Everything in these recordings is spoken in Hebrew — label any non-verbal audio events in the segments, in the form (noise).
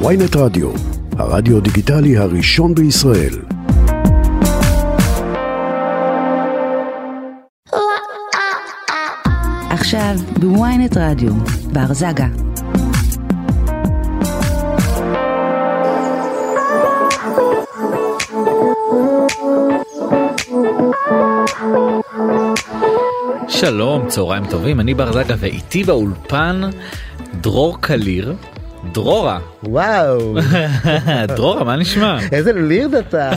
ויינט רדיו, הרדיו דיגיטלי הראשון בישראל. עכשיו בוויינט רדיו, בר זגה. שלום, צהריים טובים, אני בר זגה ואיתי באולפן דרור קליר. דרורה. וואו, (laughs) דרורה, מה נשמע? איזה לירד אתה.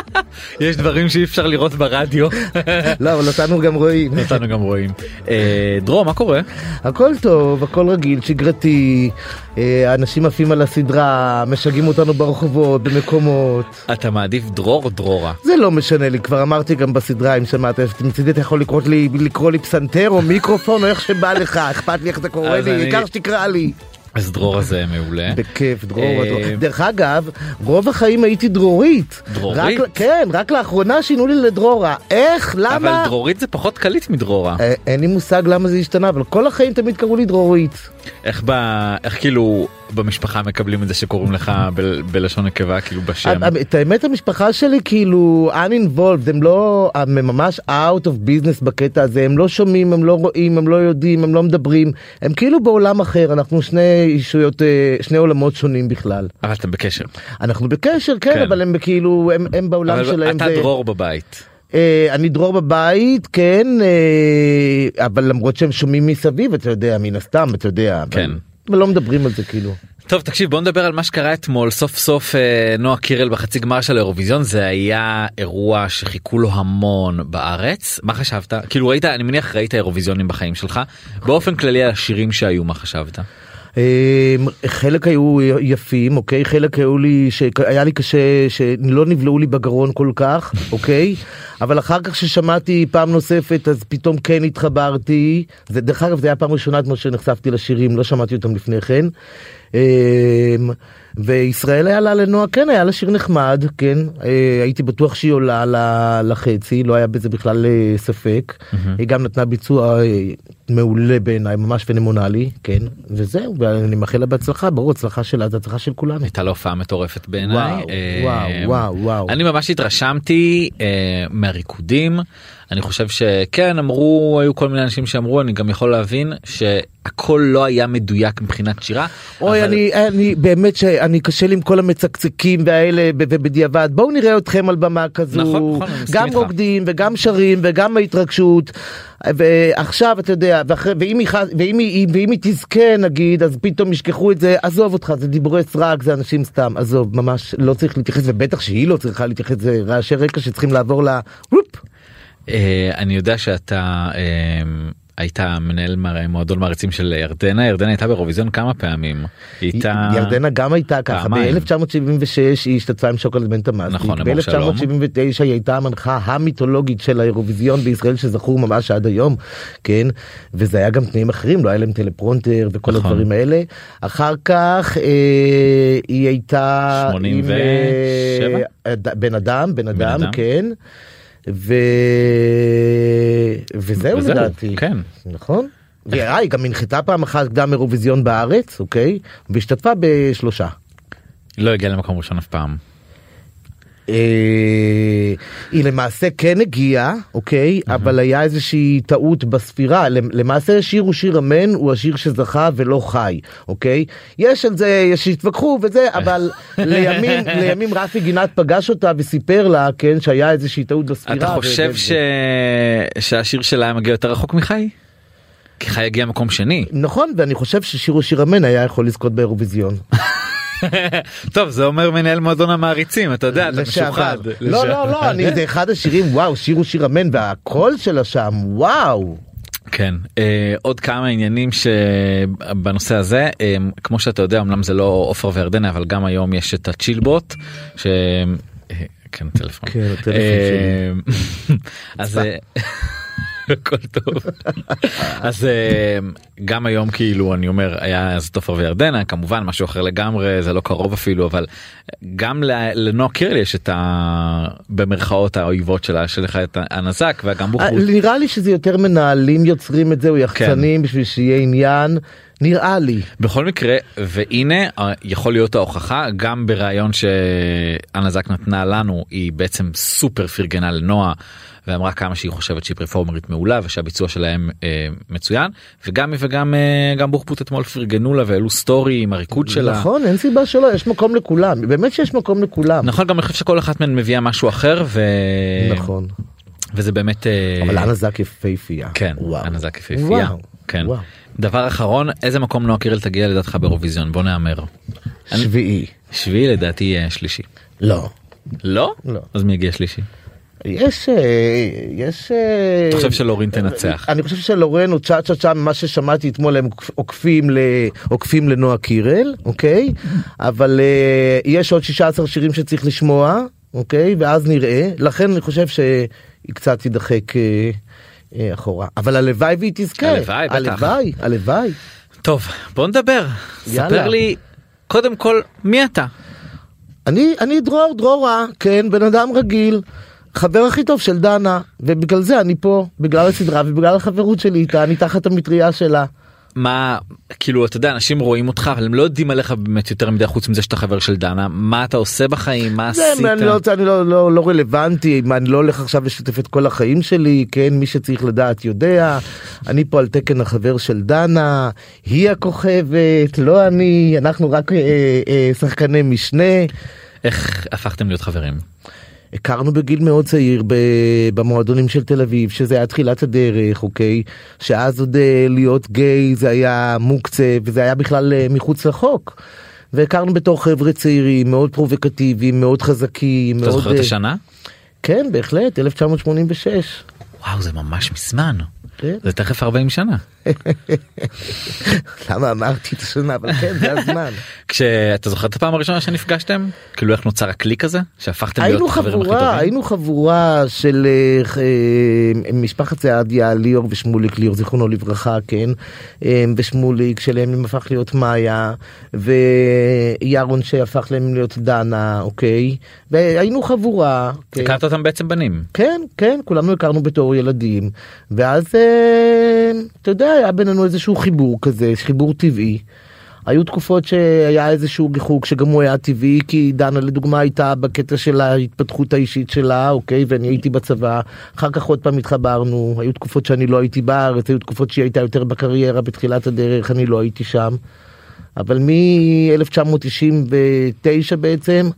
(laughs) יש דברים שאי אפשר לראות ברדיו. (laughs) לא, אבל אותנו גם רואים. אותנו גם רואים. אה, דרור, מה קורה? הכל טוב, הכל רגיל, שגרתי. אה, אנשים עפים על הסדרה, משגעים אותנו ברחובות, במקומות. אתה מעדיף דרור או דרורה? זה לא משנה לי, כבר אמרתי גם בסדרה, אם שמעת, מצידי אתה יכול לקרוא לי, לקרוא לי פסנתר או מיקרופון או איך שבא לך, אכפת לי איך קורא אז לי, העיקר שתקרא לי. אז דרורה זה מעולה. בכיף, דרור. אה, דרור. דרך אגב, רוב החיים הייתי דרורית. דרורית? כן, רק לאחרונה שינו לי לדרורה. איך? למה? אבל דרורית זה פחות קליט מדרורה. אה, אין לי מושג למה זה השתנה, אבל כל החיים תמיד קראו לי דרורית. איך ב... איך כאילו במשפחה מקבלים את זה שקוראים לך ב- בלשון נקבה כאילו בשם? את האמת המשפחה שלי כאילו uninvolved הם לא הם ממש out of business בקטע הזה הם לא שומעים הם לא רואים הם לא יודעים הם לא מדברים הם כאילו בעולם אחר אנחנו שני אישויות אה, שני עולמות שונים בכלל אבל אתם בקשר. אנחנו בקשר כן, כן. אבל הם כאילו הם, הם בעולם שלהם אתה זה- דרור בבית. אה, אני דרור בבית כן אה, אבל למרות שהם שומעים מסביב אתה יודע מן הסתם אתה יודע כן. אבל לא מדברים על זה כאילו. טוב תקשיב בוא נדבר על מה שקרה אתמול סוף סוף אה, נועה קירל בחצי גמר של האירוויזיון זה היה אירוע שחיכו לו המון בארץ מה חשבת כאילו ראית אני מניח ראית אירוויזיונים בחיים שלך באופן כללי על השירים שהיו מה חשבת. אמ, חלק היו יפים אוקיי? חלק היו לי שהיה לי קשה שלא נבלעו לי בגרון כל כך אוקיי? אבל אחר כך ששמעתי פעם נוספת אז פתאום כן התחברתי. זה דרך אגב זה היה פעם ראשונה כמו שנחשפתי לשירים לא שמעתי אותם לפני כן. וישראל היה לה לנועה כן היה לה שיר נחמד כן אה, הייתי בטוח שהיא עולה לחצי לא היה בזה בכלל אה, ספק היא גם נתנה ביצוע אה, מעולה בעיניי ממש פנומנלי כן וזהו ואני מאחל לה בהצלחה ברור הצלחה שלה זה הצלחה של כולנו. הייתה לו הופעה מטורפת בעיניי. וואו, וואו, וואו, וואו. אני ממש התרשמתי אה, מהריקודים. אני חושב שכן אמרו היו כל מיני אנשים שאמרו אני גם יכול להבין שהכל לא היה מדויק מבחינת שירה. אוי אבל- אני אני באמת שאני קשה לי עם כל המצקצקים והאלה ובדיעבד בואו נראה אתכם על במה כזו נכון, נכון, גם. רוקדים וגם שרים וגם ההתרגשות ועכשיו אתה יודע ואחרי, ואם, היא, ואם, היא, ואם היא תזכה נגיד אז פתאום ישכחו את זה עזוב אותך זה דיבורי סרק זה אנשים סתם עזוב ממש לא צריך להתייחס ובטח שהיא לא צריכה להתייחס זה רעשי רקע שצריכים לעבור ל... וופ. אה, אני יודע שאתה אה, היית מנהל מועדון מעריצים של ירדנה ירדנה הייתה באירוויזיון כמה פעמים. הייתה ירדנה גם הייתה ככה פעמיים. ב-1976 היא השתתפה עם שוקולד בן תמאסטיק. נכון, אמור שלום. ב-1979 היא הייתה המנחה המיתולוגית של האירוויזיון בישראל שזכור ממש עד היום כן וזה היה גם תנאים אחרים לא היה להם טלפרומפטר וכל נכון. הדברים האלה אחר כך אה, היא הייתה עם, 87? אה, אד- בן אדם בן אדם אדם. כן. ו... וזהו וזהו, לדעתי כן. נכון. אה, היא גם הנחתה פעם אחת קדם אירוויזיון בארץ אוקיי והשתתפה בשלושה. לא הגיע למקום ראשון אף פעם. אה, היא למעשה כן הגיעה אוקיי אבל היה איזושהי טעות בספירה למ- למעשה השיר הוא שיר אמן הוא השיר שזכה ולא חי אוקיי יש על זה יש שהתווכחו וזה (laughs) אבל לימים לימים רפי גינת פגש אותה וסיפר לה כן שהיה איזושהי טעות בספירה. אתה חושב ש... שהשיר שלה היה מגיע יותר רחוק מחי? כי חי הגיע מקום שני. נכון ואני חושב ששיר הוא שיר אמן היה יכול לזכות באירוויזיון. (laughs) (laughs) טוב זה אומר מנהל מועדון המעריצים אתה יודע אתה. משוחד. לא לא לא אני זה אחד השירים וואו שיר הוא שיר אמן והקול שלה שם וואו. כן אה, עוד כמה עניינים שבנושא הזה אה, כמו שאתה יודע אמנם זה לא עופר וירדנה אבל גם היום יש את הצ'ילבוט. ש... אה, כן טלפון. כן, הטלפון אה, (laughs) אז (laughs) הכל טוב. אז אה, גם היום כאילו אני אומר היה אז את עופר וירדנה כמובן משהו אחר לגמרי זה לא קרוב אפילו אבל גם לנועה קירל יש את ה... במרכאות האויבות שלה שלך את הנזק וגם אה, בוחבוט. נראה לי שזה יותר מנהלים יוצרים את זה או יחצנים בשביל שיהיה עניין. נראה לי. בכל מקרה והנה אה, יכול להיות ההוכחה גם בריאיון שאנה זק נתנה לנו היא בעצם סופר פרגנה לנועה ואמרה כמה שהיא חושבת שהיא פרפורמרית מעולה ושהביצוע שלהם אה, מצוין וגם היא וגם אה, גם בוחבוט אתמול פרגנו לה והעלו סטורי עם הריקוד שלה. נכון, אין סיבה שלא, יש מקום לכולם, באמת שיש מקום לכולם. נכון גם אני חושב שכל אחת מהן מביאה משהו אחר ו... נכון. וזה באמת אה, אבל אנה זק יפהפייה. כן וואו. אנה זק יפהפייה. וואו. כן. וואו. דבר אחרון איזה מקום נועה קירל תגיע לדעתך באירוויזיון בוא נהמר. אני- שביעי. שביעי לדעתי אה, שלישי. לא. לא? לא. אז מי יגיע שלישי? יש אה, יש אה, אתה חושב שלורין תנצח? אני חושב שלורן או צ'ה צ'ה צ'ה ממה ששמעתי אתמול הם עוקפים ל... עוקפים לנועה קירל אוקיי אבל אה, יש עוד 16 שירים שצריך לשמוע אוקיי ואז נראה לכן אני חושב שהיא קצת תידחק אה, אה, אחורה אבל הלוואי והיא תזכה הלוואי. הלוואי הלוואי טוב בוא נדבר. יאללה. ספר לי קודם כל מי אתה? אני אני דרור דרורה כן בן אדם רגיל. חבר הכי טוב של דנה ובגלל זה אני פה בגלל הסדרה ובגלל החברות שלי איתה אני תחת המטריה שלה. מה כאילו אתה יודע אנשים רואים אותך אבל הם לא יודעים עליך באמת יותר מדי חוץ מזה שאתה חבר של דנה מה אתה עושה בחיים מה זה עשית. אני לא, רוצה- אני לא, לא, לא רלוונטי מה, אני לא הולך עכשיו לשתף את כל החיים שלי כן מי שצריך לדעת יודע אני פה על תקן החבר של דנה היא הכוכבת לא אני אנחנו רק אה, אה, שחקני משנה איך הפכתם להיות חברים? הכרנו בגיל מאוד צעיר במועדונים של תל אביב שזה היה תחילת הדרך אוקיי שאז עוד אה, להיות גיי זה היה מוקצה וזה היה בכלל אה, מחוץ לחוק. והכרנו בתור חבר'ה צעירים מאוד פרובוקטיביים מאוד חזקים אתה זוכר את אה, השנה? כן בהחלט 1986 וואו זה ממש מזמן. כן. זה תכף 40 שנה. למה אמרתי את השנה אבל כן זה הזמן כשאתה זוכר את הפעם הראשונה שנפגשתם? כאילו איך נוצר הקליק הזה? שהפכתם להיות החברים הכי טובים? היינו חבורה של אה, אה, משפחת סעדיה ליאור ושמוליק ליאור זיכרונו לברכה כן אה, ושמוליק שלהם הפך להיות מאיה וירון שהפך להם להיות דנה אוקיי והיינו חבורה. כן. הכרת אותם בעצם בנים. כן כן כולנו הכרנו בתור ילדים ואז אתה יודע היה בינינו איזשהו חיבור כזה חיבור טבעי. היו תקופות שהיה איזשהו גיחוק שגם הוא היה טבעי כי דנה לדוגמה הייתה בקטע של ההתפתחות האישית שלה אוקיי ואני הייתי בצבא אחר כך עוד פעם התחברנו היו תקופות שאני לא הייתי בארץ היו תקופות שהיא הייתה יותר בקריירה בתחילת הדרך אני לא הייתי שם. אבל מ-1999 בעצם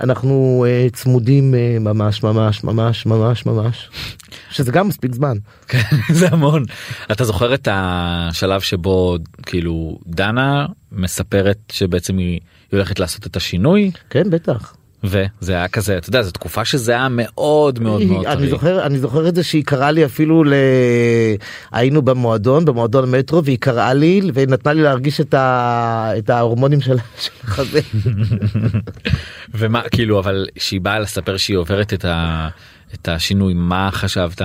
אנחנו uh, צמודים uh, ממש ממש ממש ממש ממש שזה גם מספיק זמן. כן, (laughs) זה המון. אתה זוכר את השלב שבו כאילו דנה מספרת שבעצם היא היא הולכת לעשות את השינוי כן בטח. וזה היה כזה אתה יודע זו תקופה שזה היה מאוד מאוד מאוד אני טרי. זוכר אני זוכר את זה שהיא קראה לי אפילו ל... היינו במועדון במועדון מטרו והיא קראה לי ונתנה לי להרגיש את, ה... את ההורמונים של (laughs) של החזה. (laughs) ומה כאילו אבל שהיא באה לספר שהיא עוברת את, ה, את השינוי מה חשבת?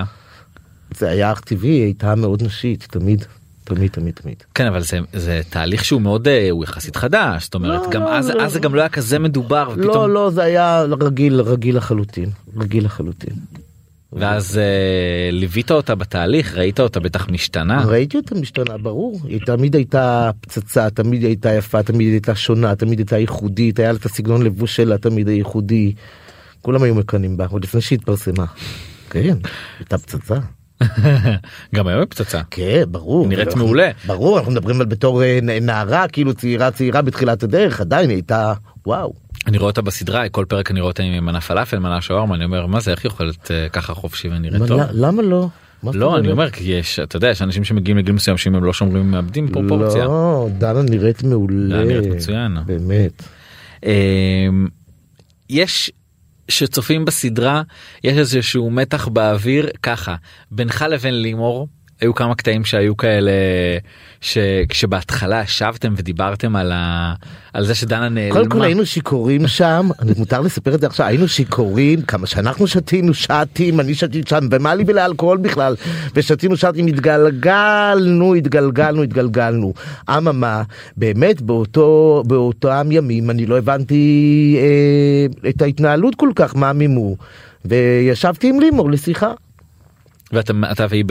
זה היה אך טבעי היא הייתה מאוד נשית תמיד תמיד תמיד תמיד. כן אבל זה זה תהליך שהוא מאוד אה, הוא יחסית חדש זאת אומרת לא, גם לא, אז לא. אז זה גם לא היה כזה מדובר ופתאום לא לא זה היה רגיל רגיל לחלוטין רגיל לחלוטין. ואז אה, ליווית אותה בתהליך ראית אותה בטח משתנה ראיתי אותה משתנה ברור היא תמיד הייתה פצצה תמיד הייתה יפה תמיד הייתה שונה תמיד הייתה ייחודית היה לה את הסגנון לבוש שלה תמיד הייחודי. כולם היו מקנאים בה עוד לפני שהתפרסמה. כן הייתה פצצה. (laughs) גם היום היא פצצה. כן ברור. נראית אנחנו- מעולה. ברור אנחנו מדברים על בתור אה, נערה כאילו צעירה צעירה בתחילת הדרך עדיין היא הייתה וואו. אני רואה אותה בסדרה כל פרק אני רואה אותה עם מנה פלאפל מנה שווארמה אני אומר מה זה איך היא אוכלת אה, ככה חופשי ונראית טוב. למה לא? לא אני? אומר כי יש אתה יודע יש אנשים שמגיעים לגיל מסוים שאם הם לא שומרים מאבדים פרופורציה. לא דנה נראית מעולה. דנה נראית מצוין. באמת. אמ, יש שצופים בסדרה יש איזשהו מתח באוויר ככה בינך לבין לימור היו כמה קטעים שהיו כאלה שכשבהתחלה ישבתם ודיברתם על, ה... על זה שדנה נעלמה. קודם כל היינו שיכורים שם, אני מותר לספר את זה עכשיו, היינו שיכורים, כמה שאנחנו שתינו שטים, אני שתיתי שם, ומה לי ולאלכוהול בכלל, ושתינו שטים, התגלגלנו, התגלגלנו, התגלגלנו. אממה, באמת באותו, באותם ימים אני לא הבנתי אה, את ההתנהלות כל כך, מה מימו, וישבתי עם לימור לשיחה. ואתה אתה והיא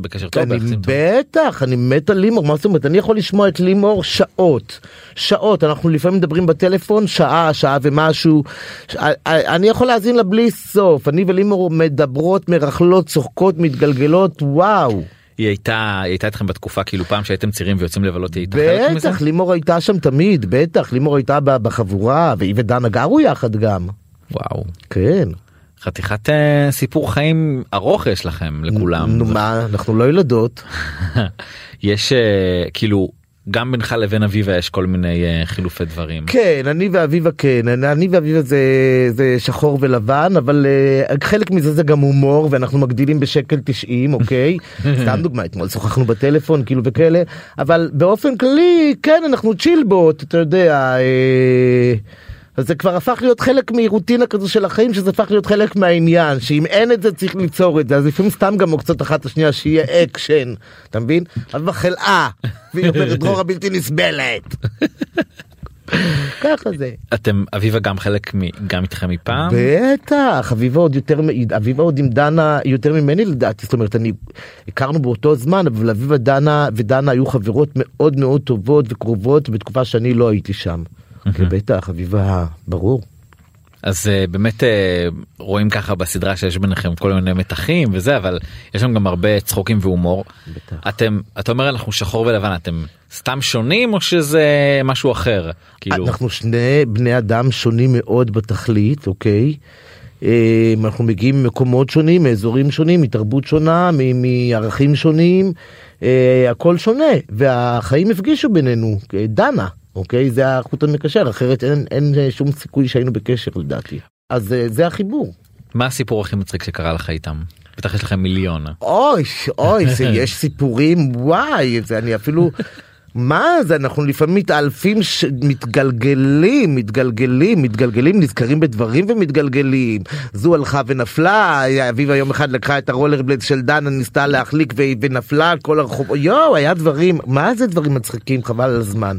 בקשר טוב? אני ביחסים טוב? בטח, אני מת על לימור, מה זאת אומרת? אני יכול לשמוע את לימור שעות, שעות, אנחנו לפעמים מדברים בטלפון שעה, שעה ומשהו, ש- אני יכול להאזין לה בלי סוף, אני ולימור מדברות, מרכלות, צוחקות, מתגלגלות, וואו. היא הייתה היא הייתה איתכם בתקופה כאילו פעם שהייתם צעירים ויוצאים לבלות היא הייתה חלק מזה? בטח, לימור הייתה שם תמיד, בטח, לימור הייתה בחבורה, והיא ודנה גרו יחד גם, וואו. כן. חתיכת אה, סיפור חיים ארוך יש לכם לכולם. נו מה, אנחנו לא ילדות. (laughs) יש אה, כאילו גם בינך לבין אביבה יש כל מיני אה, חילופי דברים. כן, אני ואביבה כן, אני ואביבה זה, זה שחור ולבן, אבל uh, חלק מזה זה גם הומור, ואנחנו מגדילים בשקל 90, אוקיי? (laughs) סתם דוגמא, אתמול שוחחנו בטלפון, כאילו וכאלה, אבל באופן כללי, כן, אנחנו צ'ילבוט, אתה יודע, אה, אז זה כבר הפך להיות חלק מרוטינה כזו של החיים, שזה הפך להיות חלק מהעניין, שאם אין את זה צריך ליצור את זה, אז לפעמים סתם גם עוקצות אחת השנייה שיהיה אקשן, אתה מבין? אז בחלאה, והיא אומרת דרורה בלתי נסבלת. ככה זה. אתם אביבה גם חלק מ- גם איתכם מפעם? בטח, אביבה עוד יותר, אביבה עוד עם דנה יותר ממני לדעתי, זאת אומרת, אני, הכרנו באותו זמן, אבל אביבה דנה ודנה היו חברות מאוד מאוד טובות וקרובות בתקופה שאני לא הייתי שם. כן, בטח, אביבה, ברור. אז אה, באמת אה, רואים ככה בסדרה שיש ביניכם כל מיני מתחים וזה אבל יש שם גם הרבה צחוקים והומור. בטח. אתם אתה אומר אנחנו שחור ולבן אתם סתם שונים או שזה משהו אחר כאילו אנחנו שני בני אדם שונים מאוד בתכלית, אוקיי? אה, אנחנו מגיעים ממקומות שונים, מאזורים שונים, מתרבות שונה, מערכים שונים, הכל שונה, והחיים הפגישו בינינו, דנה, אוקיי? זה החוט המקשר, אחרת אין, אין אה, שום סיכוי שהיינו בקשר לדעתי. אז אה, זה החיבור. מה הסיפור הכי מצחיק שקרה לך איתם? בטח יש לכם מיליון. אוי, אוי, יש סיפורים, וואי, זה אני אפילו... (laughs) מה זה, אנחנו לפעמים מתעלפים, ש... מתגלגלים, מתגלגלים, נזכרים בדברים ומתגלגלים. זו הלכה ונפלה, אביבה יום אחד לקחה את הרולר בלד של דנה, ניסתה להחליק ו... ונפלה כל הרחוב, יואו, היה דברים, מה זה דברים מצחיקים, חבל על הזמן.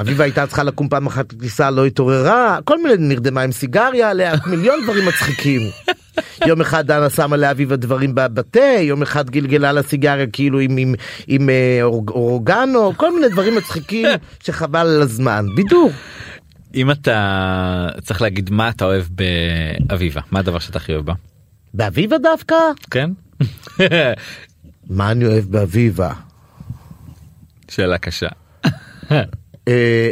אביבה הייתה צריכה לקום פעם אחת לכניסה, לא התעוררה, כל מיני נרדמה עם סיגריה עליה, מיליון דברים מצחיקים. יום אחד דנה שמה לאביבה דברים בתה, יום אחד גלגלה לה סיגריה כאילו עם, עם, עם אה, אורג- אורגנו, כל מיני דברים מצחיקים (laughs) שחבל על הזמן. בידור. אם אתה צריך להגיד מה אתה אוהב באביבה מה הדבר שאתה הכי אוהב בה באביבה דווקא? כן (laughs) מה אני אוהב באביבה? שאלה קשה. אה,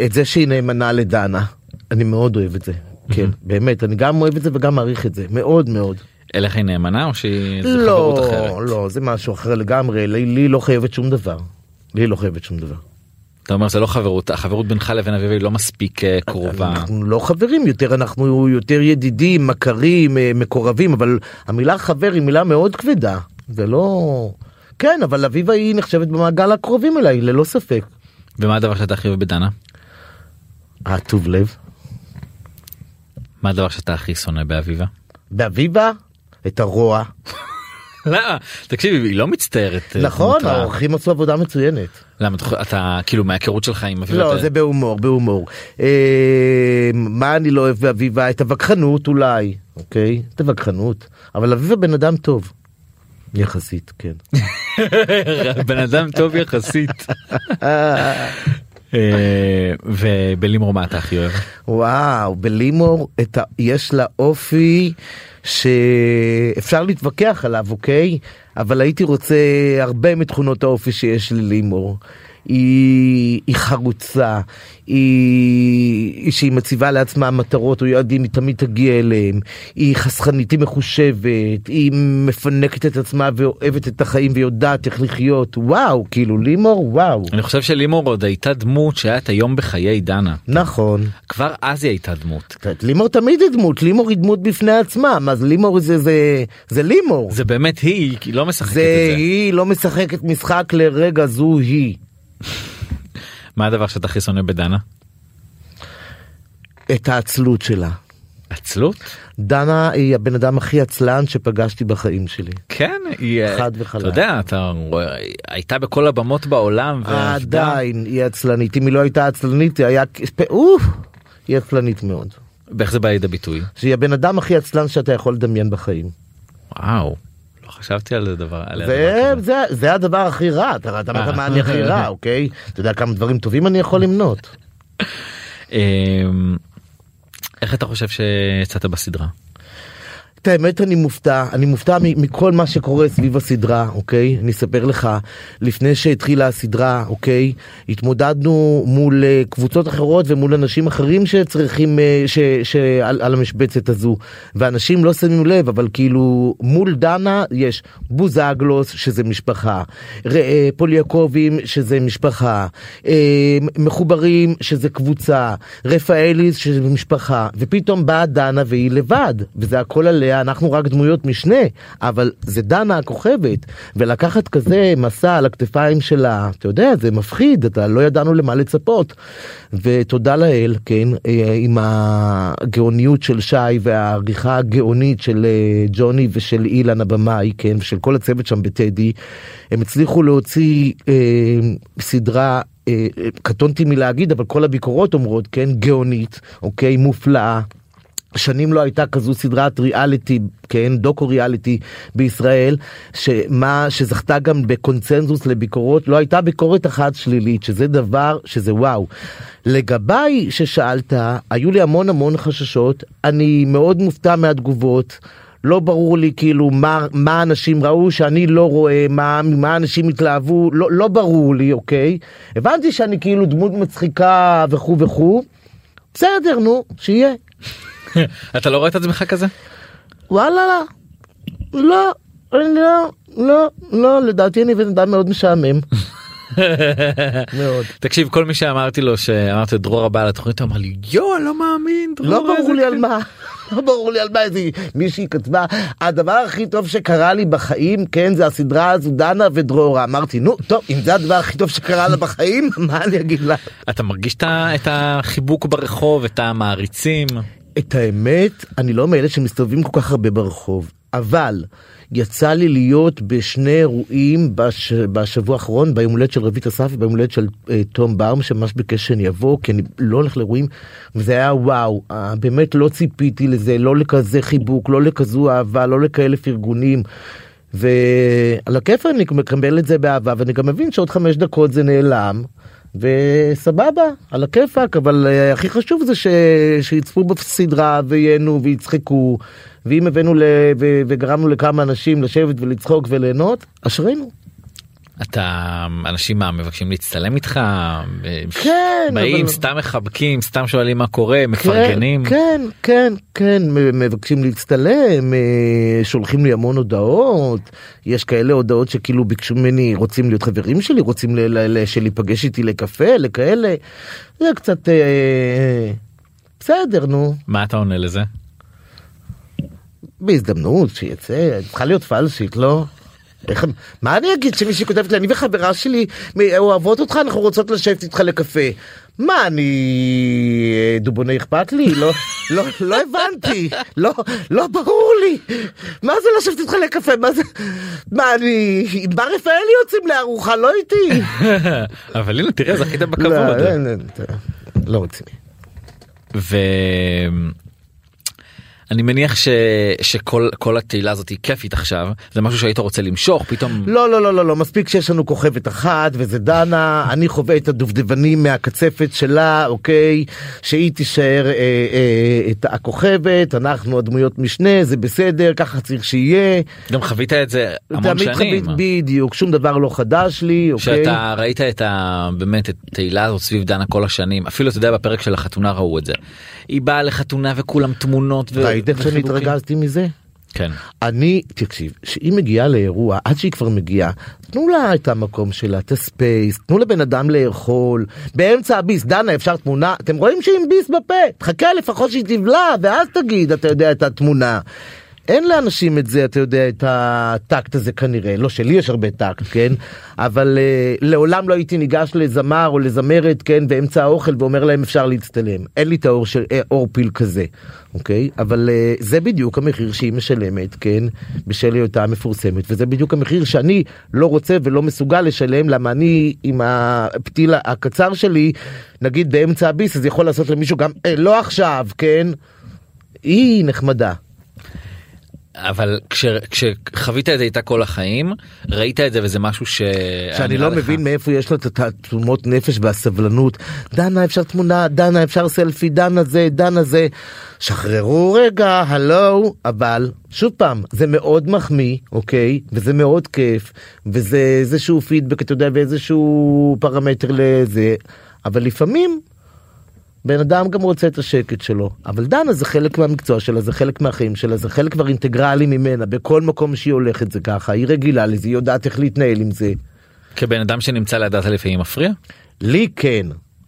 את זה שהיא נאמנה לדנה. אני מאוד אוהב את זה. כן, באמת, אני גם אוהב את זה וגם מעריך את זה, מאוד מאוד. אליך היא נאמנה או שהיא זו חברות לא, אחרת? לא, זה משהו אחר לגמרי, לי, לי לא חייבת שום דבר. לי לא חייבת שום דבר. אתה אומר זה לא חברות החברות בינך לבין אביבה היא לא מספיק אה, קרובה. אנחנו לא חברים יותר, אנחנו יותר ידידים, מכרים, אה, מקורבים, אבל המילה חבר היא מילה מאוד כבדה. זה לא... כן, אבל אביבה היא נחשבת במעגל הקרובים אליי, ללא ספק. ומה הדבר שאתה הכי אוהב בדנה? הטוב לב. מה הדבר שאתה הכי שונא באביבה? באביבה, את הרוע. לא, תקשיב היא לא מצטערת. אה, נכון. האורחים עשו עבודה מצוינת. למה אתה- כאילו מההיכרות שלך עם אביבה? לא, זה בהומור, בהומור. אה, מה אני לא אוהב באביבה? את הווכחנות אולי, אוקיי? את הווכחנות. אבל אביבה בן אדם טוב. יחסית, כן. (laughs) בן אדם טוב יחסית. (laughs) אה, ובלימור מה אתה הכי אוהב? וואו, בלימור ה... יש לה אופי שאפשר להתווכח עליו, אוקיי? אבל הייתי רוצה הרבה מתכונות האופי שיש ללימור. היא, היא חרוצה, היא, שהיא מציבה לעצמה מטרות או יעדים, היא תמיד תגיע אליהם. היא חסכנית, היא מחושבת, היא מפנקת את עצמה ואוהבת את החיים ויודעת איך לחיות. וואו, כאילו לימור, וואו. אני חושב שלימור עוד הייתה דמות שהיה את היום בחיי דנה. נכון. כבר אז היא הייתה דמות. לימור תמיד היא דמות, לימור היא דמות בפני עצמה, מה זה לימור זה זה זה לימור. זה באמת היא, היא לא משחקת זה את זה. היא לא משחקת משחק לרגע, זו היא. מה הדבר שאתה הכי שונא בדנה? את העצלות שלה. עצלות? דנה היא הבן אדם הכי עצלן שפגשתי בחיים שלי. כן, היא... חד וחלק. אתה יודע, אתה רואה, הייתה בכל הבמות בעולם. עדיין היא עצלנית, אם היא לא הייתה עצלנית, היא היה... אוף, היא עצלנית מאוד. ואיך זה בא לידי ביטוי? שהיא הבן אדם הכי עצלן שאתה יכול לדמיין בחיים. וואו. לא חשבתי על זה דבר. על זה, הדבר כזה. זה, זה הדבר הכי רע, אתה אמרת מה אני הכי רע, אוקיי? אתה יודע כמה דברים טובים אני יכול למנות. (laughs) אמ, איך אתה חושב שיצאת בסדרה? את האמת אני מופתע, אני מופתע מכל מה שקורה סביב הסדרה, אוקיי? אני אספר לך, לפני שהתחילה הסדרה, אוקיי? התמודדנו מול אה, קבוצות אחרות ומול אנשים אחרים שצריכים, אה, ש, ש, על, על המשבצת הזו, ואנשים לא שמים לב, אבל כאילו מול דנה יש בוזגלוס שזה משפחה, אה, פוליאקובים שזה משפחה, מחוברים שזה קבוצה, רפאליס שזה משפחה, ופתאום באה דנה והיא לבד, וזה הכל עליה, אנחנו רק דמויות משנה, אבל זה דנה הכוכבת, ולקחת כזה מסע על הכתפיים שלה, אתה יודע, זה מפחיד, אתה לא ידענו למה לצפות. ותודה לאל, כן, אה, עם הגאוניות של שי והעריכה הגאונית של אה, ג'וני ושל אילן הבמאי, כן, ושל כל הצוות שם בטדי, הם הצליחו להוציא אה, סדרה אה, קטונתי מלהגיד, אבל כל הביקורות אומרות, כן, גאונית, אוקיי, מופלאה. שנים לא הייתה כזו סדרת ריאליטי, כן, דוקו ריאליטי בישראל, שמה שזכתה גם בקונצנזוס לביקורות, לא הייתה ביקורת אחת שלילית, שזה דבר, שזה וואו. לגביי ששאלת, היו לי המון המון חששות, אני מאוד מופתע מהתגובות. לא ברור לי כאילו מה, מה אנשים ראו שאני לא רואה, מה, מה אנשים התלהבו, לא, לא ברור לי, אוקיי? הבנתי שאני כאילו דמות מצחיקה וכו' וכו', בסדר, נו, שיהיה. (laughs) אתה לא רואה את עצמך כזה? וואלה, לא, לא, לא, לא, לא, לדעתי אני בן אדם מאוד משעמם. (laughs) מאוד. תקשיב כל מי שאמרתי לו שאמרתי לו דרור הבא הוא אמר לי יואו אני לא מאמין דרור, לא ברור לי על כיף." מה, (laughs) לא ברור לי על מה איזה מישהי כתבה, הדבר הכי טוב שקרה לי בחיים, כן, זה הסדרה הזו דנה ודרורה. אמרתי, נו, טוב, אם זה הדבר הכי טוב שקרה לה בחיים, מה אני אגיד לה? אתה מרגיש את החיבוק ברחוב את המעריצים את האמת, אני לא מאלה שמסתובבים כל כך הרבה ברחוב, אבל יצא לי להיות בשני אירועים בש... בשבוע האחרון, ביום הולדת של רבית אסף וביום הולדת של אה, תום באום, שממש ביקש שאני אבוא, כי אני לא הולך לאירועים, וזה היה וואו, אה, באמת לא ציפיתי לזה, לא לכזה חיבוק, לא לכזו אהבה, לא לכאלה פרגונים. ועל הכיף אני מקבל את זה באהבה, ואני גם מבין שעוד חמש דקות זה נעלם, וסבבה, על הכיפאק, אבל uh, הכי חשוב זה ש... שיצפו בסדרה וייהנו ויצחקו, ואם הבאנו ל... ו... וגרמנו לכמה אנשים לשבת ולצחוק וליהנות, אשרינו. אתה אנשים מה מבקשים להצטלם איתך? כן, באים אבל- סתם מחבקים סתם שואלים מה קורה מפרגנים? כן, כן, כן, מבקשים להצטלם, אה, שולחים לי המון הודעות, יש כאלה הודעות שכאילו ביקשו ממני, רוצים להיות חברים שלי, רוצים שלהיפגש איתי לקפה, לכאלה, זה קצת... אה, בסדר, נו, מה אתה עונה לזה? בהזדמנות שיצא, צריכה להיות פלשית, לא? איך, מה אני אגיד שמישהי כותבת לי, אני וחברה שלי אוהבות אותך, אנחנו רוצות לשבת איתך לקפה. מה, אני אה, דובוני אכפת לי? לא, לא, לא הבנתי, לא, לא ברור לי. מה זה לשבת איתך לקפה? מה זה, מה אני, עם בר רפאלי יוצאים לארוחה, לא איתי. (laughs) אבל הנה תראה זכית לא, בכבוד לא, לא, לא רציני. ואני מניח ש... שכל כל התהילה הזאת היא כיפית עכשיו זה משהו שהיית רוצה למשוך פתאום לא לא לא לא לא מספיק שיש לנו כוכבת אחת וזה דנה אני חווה את הדובדבנים מהקצפת שלה אוקיי שהיא תישאר אה, אה, את הכוכבת אנחנו הדמויות משנה זה בסדר ככה צריך שיהיה. גם חווית את זה המון שנים. חווית- בדיוק שום דבר לא חדש לי אוקיי. שאתה ראית את ה... באמת את תהילה הזאת סביב דנה כל השנים אפילו אתה יודע בפרק של החתונה ראו את זה. היא באה לחתונה וכולם תמונות ו... ראית איך שאני. התרגזתי מזה? כן. אני, תקשיב, שהיא מגיעה לאירוע, עד שהיא כבר מגיעה, תנו לה את המקום שלה, את הספייס, תנו לבן אדם לאכול, באמצע הביס, דנה אפשר תמונה, אתם רואים שהיא עם ביס בפה, תחכה לפחות שהיא תבלע, ואז תגיד, אתה יודע, את התמונה. אין לאנשים את זה, אתה יודע, את הטקט הזה כנראה, לא שלי יש הרבה טקט, כן? אבל uh, לעולם לא הייתי ניגש לזמר או לזמרת, כן, באמצע האוכל ואומר להם אפשר להצטלם. אין לי את האור של אה, אור פיל כזה, אוקיי? אבל uh, זה בדיוק המחיר שהיא משלמת, כן? בשל היותה המפורסמת, וזה בדיוק המחיר שאני לא רוצה ולא מסוגל לשלם, למה אני עם הפתיל הקצר שלי, נגיד באמצע הביס, אז יכול לעשות למישהו גם, אה, לא עכשיו, כן? היא נחמדה. אבל כש, כשחווית את זה איתה כל החיים ראית את זה וזה משהו ש... שאני לא מבין מאיפה יש לו את התמונות נפש והסבלנות. דנה אפשר תמונה, דנה אפשר סלפי, דנה זה, דנה זה. שחררו רגע, הלו, אבל שוב פעם, זה מאוד מחמיא, אוקיי? וזה מאוד כיף, וזה איזשהו פידבק, אתה יודע, ואיזשהו פרמטר לזה, אבל לפעמים בן אדם גם רוצה את השקט שלו, אבל דנה זה חלק מהמקצוע שלה, זה חלק מהחיים שלה, זה חלק כבר אינטגרלי ממנה, בכל מקום שהיא הולכת זה ככה, היא רגילה לזה, היא יודעת איך להתנהל עם זה. כבן אדם שנמצא לידה לפעמים מפריע? לי כן,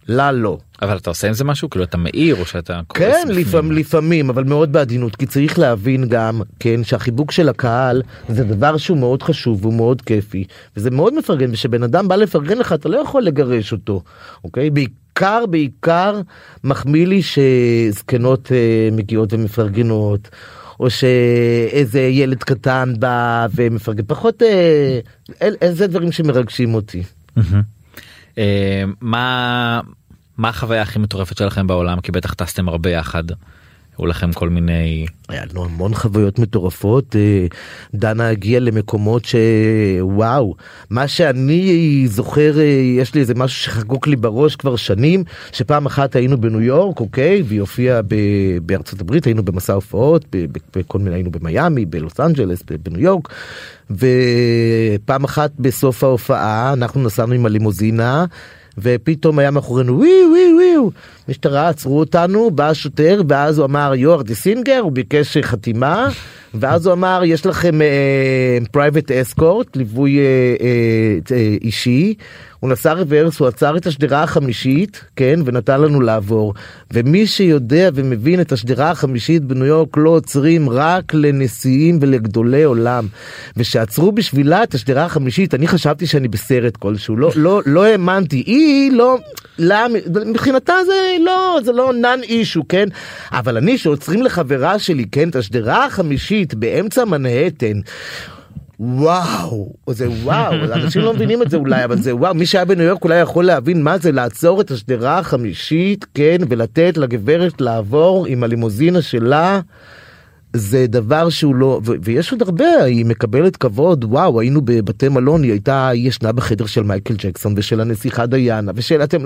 לה לא. אבל אתה עושה עם זה משהו כאילו אתה מעיר או שאתה כן לפעמים לפעמים אבל מאוד בעדינות כי צריך להבין גם כן שהחיבוק של הקהל זה דבר שהוא מאוד חשוב הוא מאוד כיפי וזה מאוד מפרגן ושבן אדם בא לפרגן לך אתה לא יכול לגרש אותו אוקיי בעיקר בעיקר מחמיא לי שזקנות אה, מגיעות ומפרגנות. או שאיזה ילד קטן בא ומפרגן פחות אה, איזה דברים שמרגשים אותי. אה, מה מה החוויה הכי מטורפת שלכם בעולם כי בטח טסתם הרבה יחד. היו לכם כל מיני היה לנו המון חוויות מטורפות אה, דנה הגיעה למקומות שוואו מה שאני זוכר אה, יש לי איזה משהו שחקוק לי בראש כבר שנים שפעם אחת היינו בניו יורק אוקיי? והיא הופיעה בארצות הברית היינו במסע הופעות בכל מיני היינו במיאמי בלוס אנג'לס בניו יורק ופעם אחת בסוף ההופעה אנחנו נסענו עם הלימוזינה ופתאום היה מאחורינו ווי ווי ווי משטרה עצרו אותנו בא השוטר ואז הוא אמר you're the singer הוא ביקש חתימה ואז הוא אמר יש לכם private אה, escort ליווי אה, אה, אה, אישי הוא נסע רוורס, הוא עצר את השדרה החמישית, כן, ונתן לנו לעבור. ומי שיודע ומבין את השדרה החמישית בניו יורק לא עוצרים רק לנשיאים ולגדולי עולם. ושעצרו בשבילה את השדרה החמישית, אני חשבתי שאני בסרט כלשהו, לא, לא, לא האמנתי, היא לא, לא, מבחינתה זה לא, זה לא נאן אישו, כן? אבל אני שעוצרים לחברה שלי, כן, את השדרה החמישית באמצע מנהטן. וואו, זה וואו, (laughs) אנשים לא מבינים את זה אולי, אבל זה וואו, מי שהיה בניו יורק אולי יכול להבין מה זה לעצור את השדרה החמישית, כן, ולתת לגברת לעבור עם הלימוזינה שלה. זה דבר שהוא לא ויש עוד הרבה היא מקבלת כבוד וואו היינו בבתי מלון היא הייתה ישנה בחדר של מייקל ג'קסון ושל הנסיכה דיאנה ושל אתם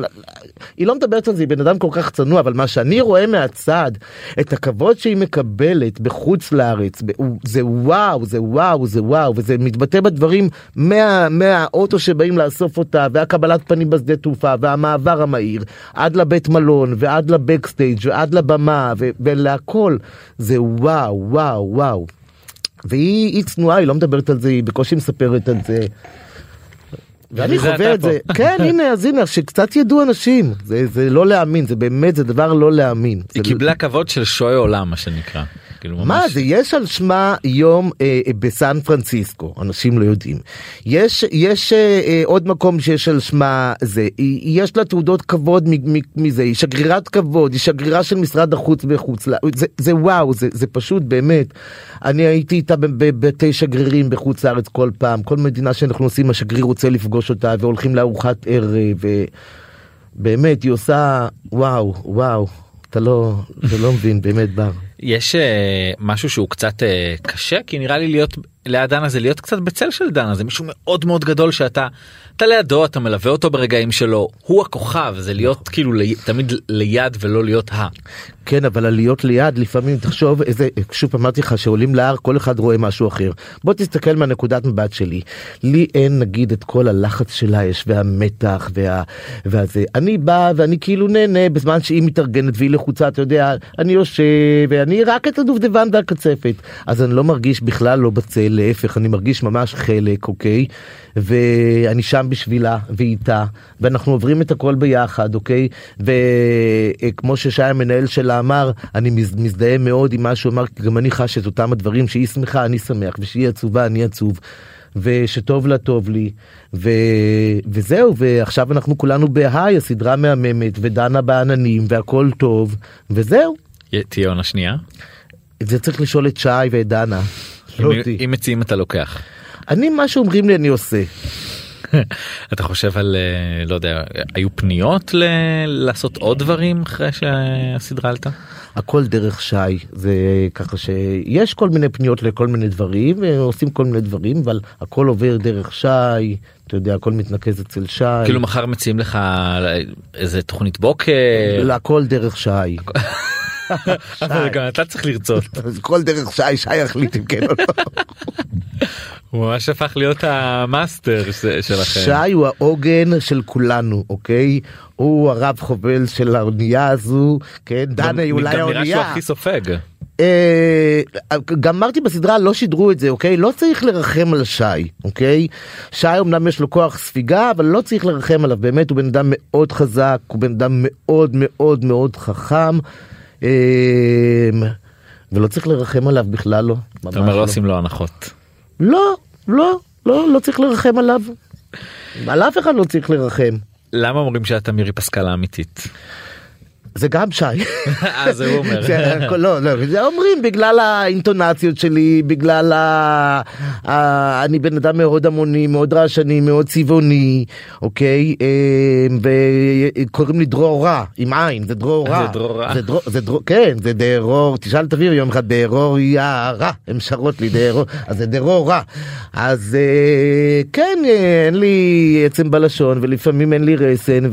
היא לא מדברת על זה היא בן אדם כל כך צנוע אבל מה שאני רואה מהצד את הכבוד שהיא מקבלת בחוץ לארץ זה וואו זה וואו זה וואו וזה מתבטא בדברים מה, מהאוטו שבאים לאסוף אותה והקבלת פנים בשדה תעופה והמעבר המהיר עד לבית מלון ועד לבקסטייג' ועד לבמה ולהכל זה וואו. וואו, וואו, וואו. והיא צנועה, היא לא מדברת על זה, היא בקושי מספרת על זה. ואני חווה את זה, כן (laughs) הנה אז הנה שקצת ידעו אנשים זה זה לא להאמין זה באמת זה דבר לא להאמין. היא קיבלה כבוד של שועי עולם מה שנקרא. כאילו ממש... מה זה יש על שמה יום אה, אה, בסן פרנסיסקו אנשים לא יודעים יש יש אה, אה, עוד מקום שיש על שמה זה יש לה תעודות כבוד מזה היא שגרירת כבוד היא שגרירה של משרד החוץ בחוץ זה, זה וואו זה, זה פשוט באמת אני הייתי איתה בבתי שגרירים בחוץ לארץ כל פעם כל מדינה שאנחנו עושים השגריר רוצה לפגוש אותה והולכים לארוחת ערב. ובאמת היא עושה וואו וואו אתה לא אתה לא מבין באמת בר. יש uh, משהו שהוא קצת uh, קשה? כי נראה לי להיות ליד דנה זה להיות קצת בצל של דנה זה מישהו מאוד מאוד גדול שאתה אתה לידו אתה מלווה אותו ברגעים שלו הוא הכוכב זה להיות נכון. כאילו לי, תמיד ליד ולא להיות ה. כן אבל להיות ליד לפעמים תחשוב איזה שוב אמרתי לך שעולים להר כל אחד רואה משהו אחר בוא תסתכל מהנקודת מבט שלי לי אין נגיד את כל הלחץ של האש והמתח וה, והזה אני בא ואני כאילו נהנה בזמן שהיא מתארגנת והיא לחוצה אתה יודע אני יושב ואני רק את הדובדבן והקצפת אז אני לא מרגיש בכלל לא בצל להפך אני מרגיש ממש חלק אוקיי ואני שם בשבילה ואיתה ואנחנו עוברים את הכל ביחד אוקיי וכמו ששי המנהל שלה אמר אני מזדהה מאוד עם מה שהוא אמר גם אני חש את אותם הדברים שהיא שמחה אני שמח ושהיא עצובה אני עצוב. ושטוב לה טוב לי ו... וזהו ועכשיו אנחנו כולנו בהיי הסדרה מהממת ודנה בעננים והכל טוב וזהו. תהיה עונה שנייה? את זה צריך לשאול את שי ואת דנה. לא אם מציעים אתה לוקח. אני מה שאומרים לי אני עושה. (laughs) אתה חושב על אה, לא יודע היו פניות ל... לעשות עוד דברים אחרי שהסדרה עלתה? הכל דרך שי זה ככה שיש כל מיני פניות לכל מיני דברים ועושים כל מיני דברים אבל הכל עובר דרך שי אתה יודע הכל מתנקז אצל שי כאילו מחר מציעים לך איזה תוכנית בוקר הכל דרך שי. אבל גם אתה צריך לרצות. (laughs) כל דרך שי שי יחליט אם כן או לא. הוא ממש הפך להיות המאסטר שלכם. שי הוא העוגן של כולנו אוקיי הוא הרב חובל של האונייה הזו כן דנה היא אולי גם נראה שהוא האונייה. הכי סופג. אה, גם אמרתי בסדרה לא שידרו את זה אוקיי לא צריך לרחם על שי אוקיי שי אמנם יש לו כוח ספיגה אבל לא צריך לרחם עליו באמת הוא בן אדם מאוד חזק הוא בן אדם מאוד מאוד מאוד חכם. אה, ולא צריך לרחם עליו בכלל לא. אתה אומר לא עושים לו הנחות. לא לא לא לא צריך לרחם עליו. על אף אחד לא צריך לרחם. למה אומרים שאתה מירי פסקל האמיתית? זה גם שי. (laughs) אה זה הוא אומר. הכל- לא, לא, זה אומרים בגלל האינטונציות שלי, בגלל ה... ה... אני בן אדם מאוד המוני, מאוד רעשני, מאוד צבעוני, אוקיי? אה, וקוראים לי דרור רע, עם עין, זה דרור רע. זה דרור רע. זה דרור, זה דרור, כן, זה דרור, תשאל את אביב יום אחד, דרור יא רע, הן שרות לי דרור, אז זה דרור רע. אז אה, כן, אה, אין לי עצם בלשון, ולפעמים אין לי רסן.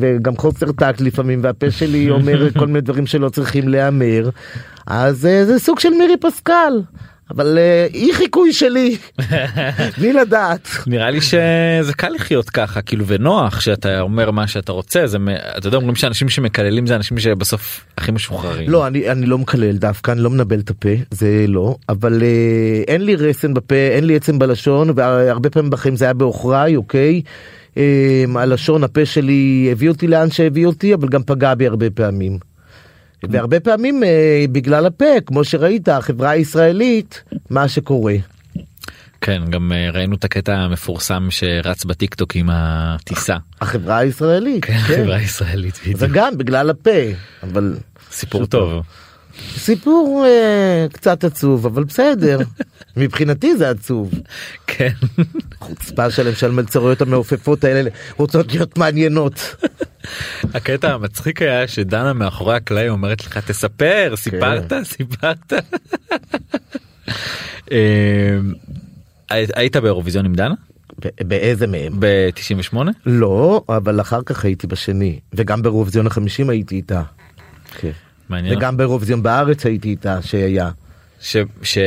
וגם חוסר טקט לפעמים, והפה שלי אומר (laughs) כל מיני דברים שלא צריכים להיאמר, אז אה, זה סוג של מירי פסקל. אבל אה, היא חיקוי שלי, (laughs) בלי לדעת. נראה לי שזה קל לחיות ככה כאילו ונוח שאתה אומר מה שאתה רוצה זה אתה יודע אומרים שאנשים שמקללים זה אנשים שבסוף הכי משוחררים. לא, אני, אני לא מקלל דווקא, אני לא מנבל את הפה, זה לא, אבל אה, אין לי רסן בפה, אין לי עצם בלשון, והרבה פעמים בחיים זה היה בעוכריי, אוקיי? אה, הלשון, הפה שלי הביא אותי לאן שהביא אותי, אבל גם פגע בי הרבה פעמים. והרבה פעמים אה, בגלל הפה, כמו שראית, החברה הישראלית, מה שקורה. כן גם אה, ראינו את הקטע המפורסם שרץ בטיק טוק עם הטיסה. החברה הישראלית, כן, החברה הישראלית בדיוק. גם בגלל הפה, אבל סיפור טוב. סיפור אה, קצת עצוב, אבל בסדר. (laughs) מבחינתי זה עצוב. כן. חוצפה שלהם של המלצרויות המעופפות האלה רוצות להיות מעניינות. (laughs) הקטע המצחיק היה שדנה מאחורי הקלעים אומרת לך תספר סיפרת (laughs) סיפרת. אה, היית- באירוויזיון עם דנה באיזה מהם? ב-98? לא, אבל אחר כך הייתי בשני, וגם באירוויזיון החמישים הייתי איתה. כן. מעניין. וגם באירוויזיון בארץ הייתי איתה שהיה. ש... ש...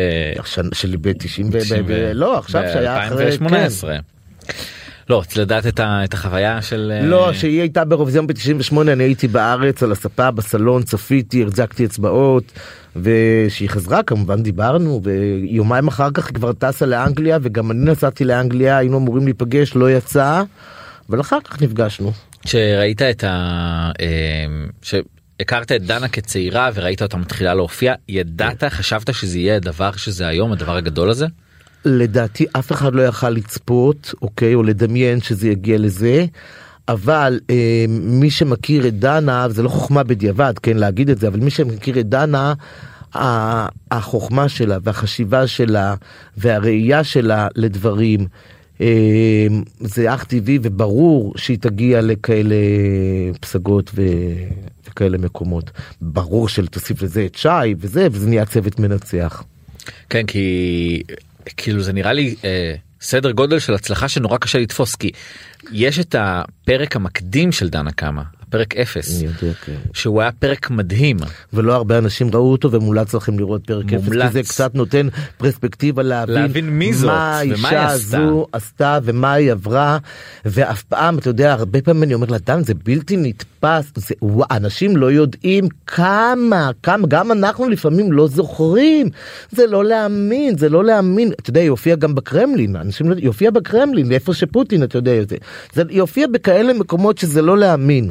שלי ב-90 ב... תשעים ב- ו- ב- לא עכשיו שהיה אחרי... כן. ב-2018. לא, רציתי לדעת את ה- את החוויה של... אה, לא, שהיא הייתה באירוויזיון ב-98, אני הייתי בארץ על הספה בסלון, צפיתי, החזקתי אצבעות, וכשהיא חזרה כמובן דיברנו, ויומיים אחר כך היא כבר טסה לאנגליה, וגם אני נסעתי לאנגליה, היינו אמורים להיפגש, לא יצא, אבל אחר כך נפגשנו. שראית את ה... אה, שהכרת את דנה כצעירה וראית אותה מתחילה להופיע, ידעת, חשבת שזה יהיה הדבר שזה היום, הדבר הגדול הזה? לדעתי אף אחד לא יכל לצפות, אוקיי, או לדמיין שזה יגיע לזה. אבל אה, מי שמכיר את דנה, זה לא חוכמה בדיעבד, כן, להגיד את זה, אבל מי שמכיר את דנה, החוכמה שלה והחשיבה שלה והראייה שלה לדברים, זה אך טבעי וברור שהיא תגיע לכאלה פסגות ו... וכאלה מקומות. ברור שתוסיף לזה את שי וזה, וזה נהיה צוות מנצח. כן, כי כאילו זה נראה לי אה, סדר גודל של הצלחה שנורא קשה לתפוס, כי יש את הפרק המקדים של דנה קמה, אני יודע, כן. שהוא היה פרק מדהים. ולא הרבה אנשים ראו אותו ומומלץ לכם לראות פרק אפס, מומלץ. כי זה קצת נותן פרספקטיבה להבין, להבין מי זאת מה האישה. הזו עשתה ומה היא עברה, ואף פעם, אתה יודע, הרבה פעמים אני אומר לה, דן, זה בלתי נתפס, זה, וואו, אנשים לא יודעים כמה, כמה, גם אנחנו לפעמים לא זוכרים, זה לא להאמין, זה לא להאמין, אתה יודע, היא הופיעה גם בקרמלין, אנשים לא, היא הופיעה בקרמלין, איפה שפוטין, אתה יודע, זה, זה, היא הופיעה בכאלה מקומות שזה לא להאמין.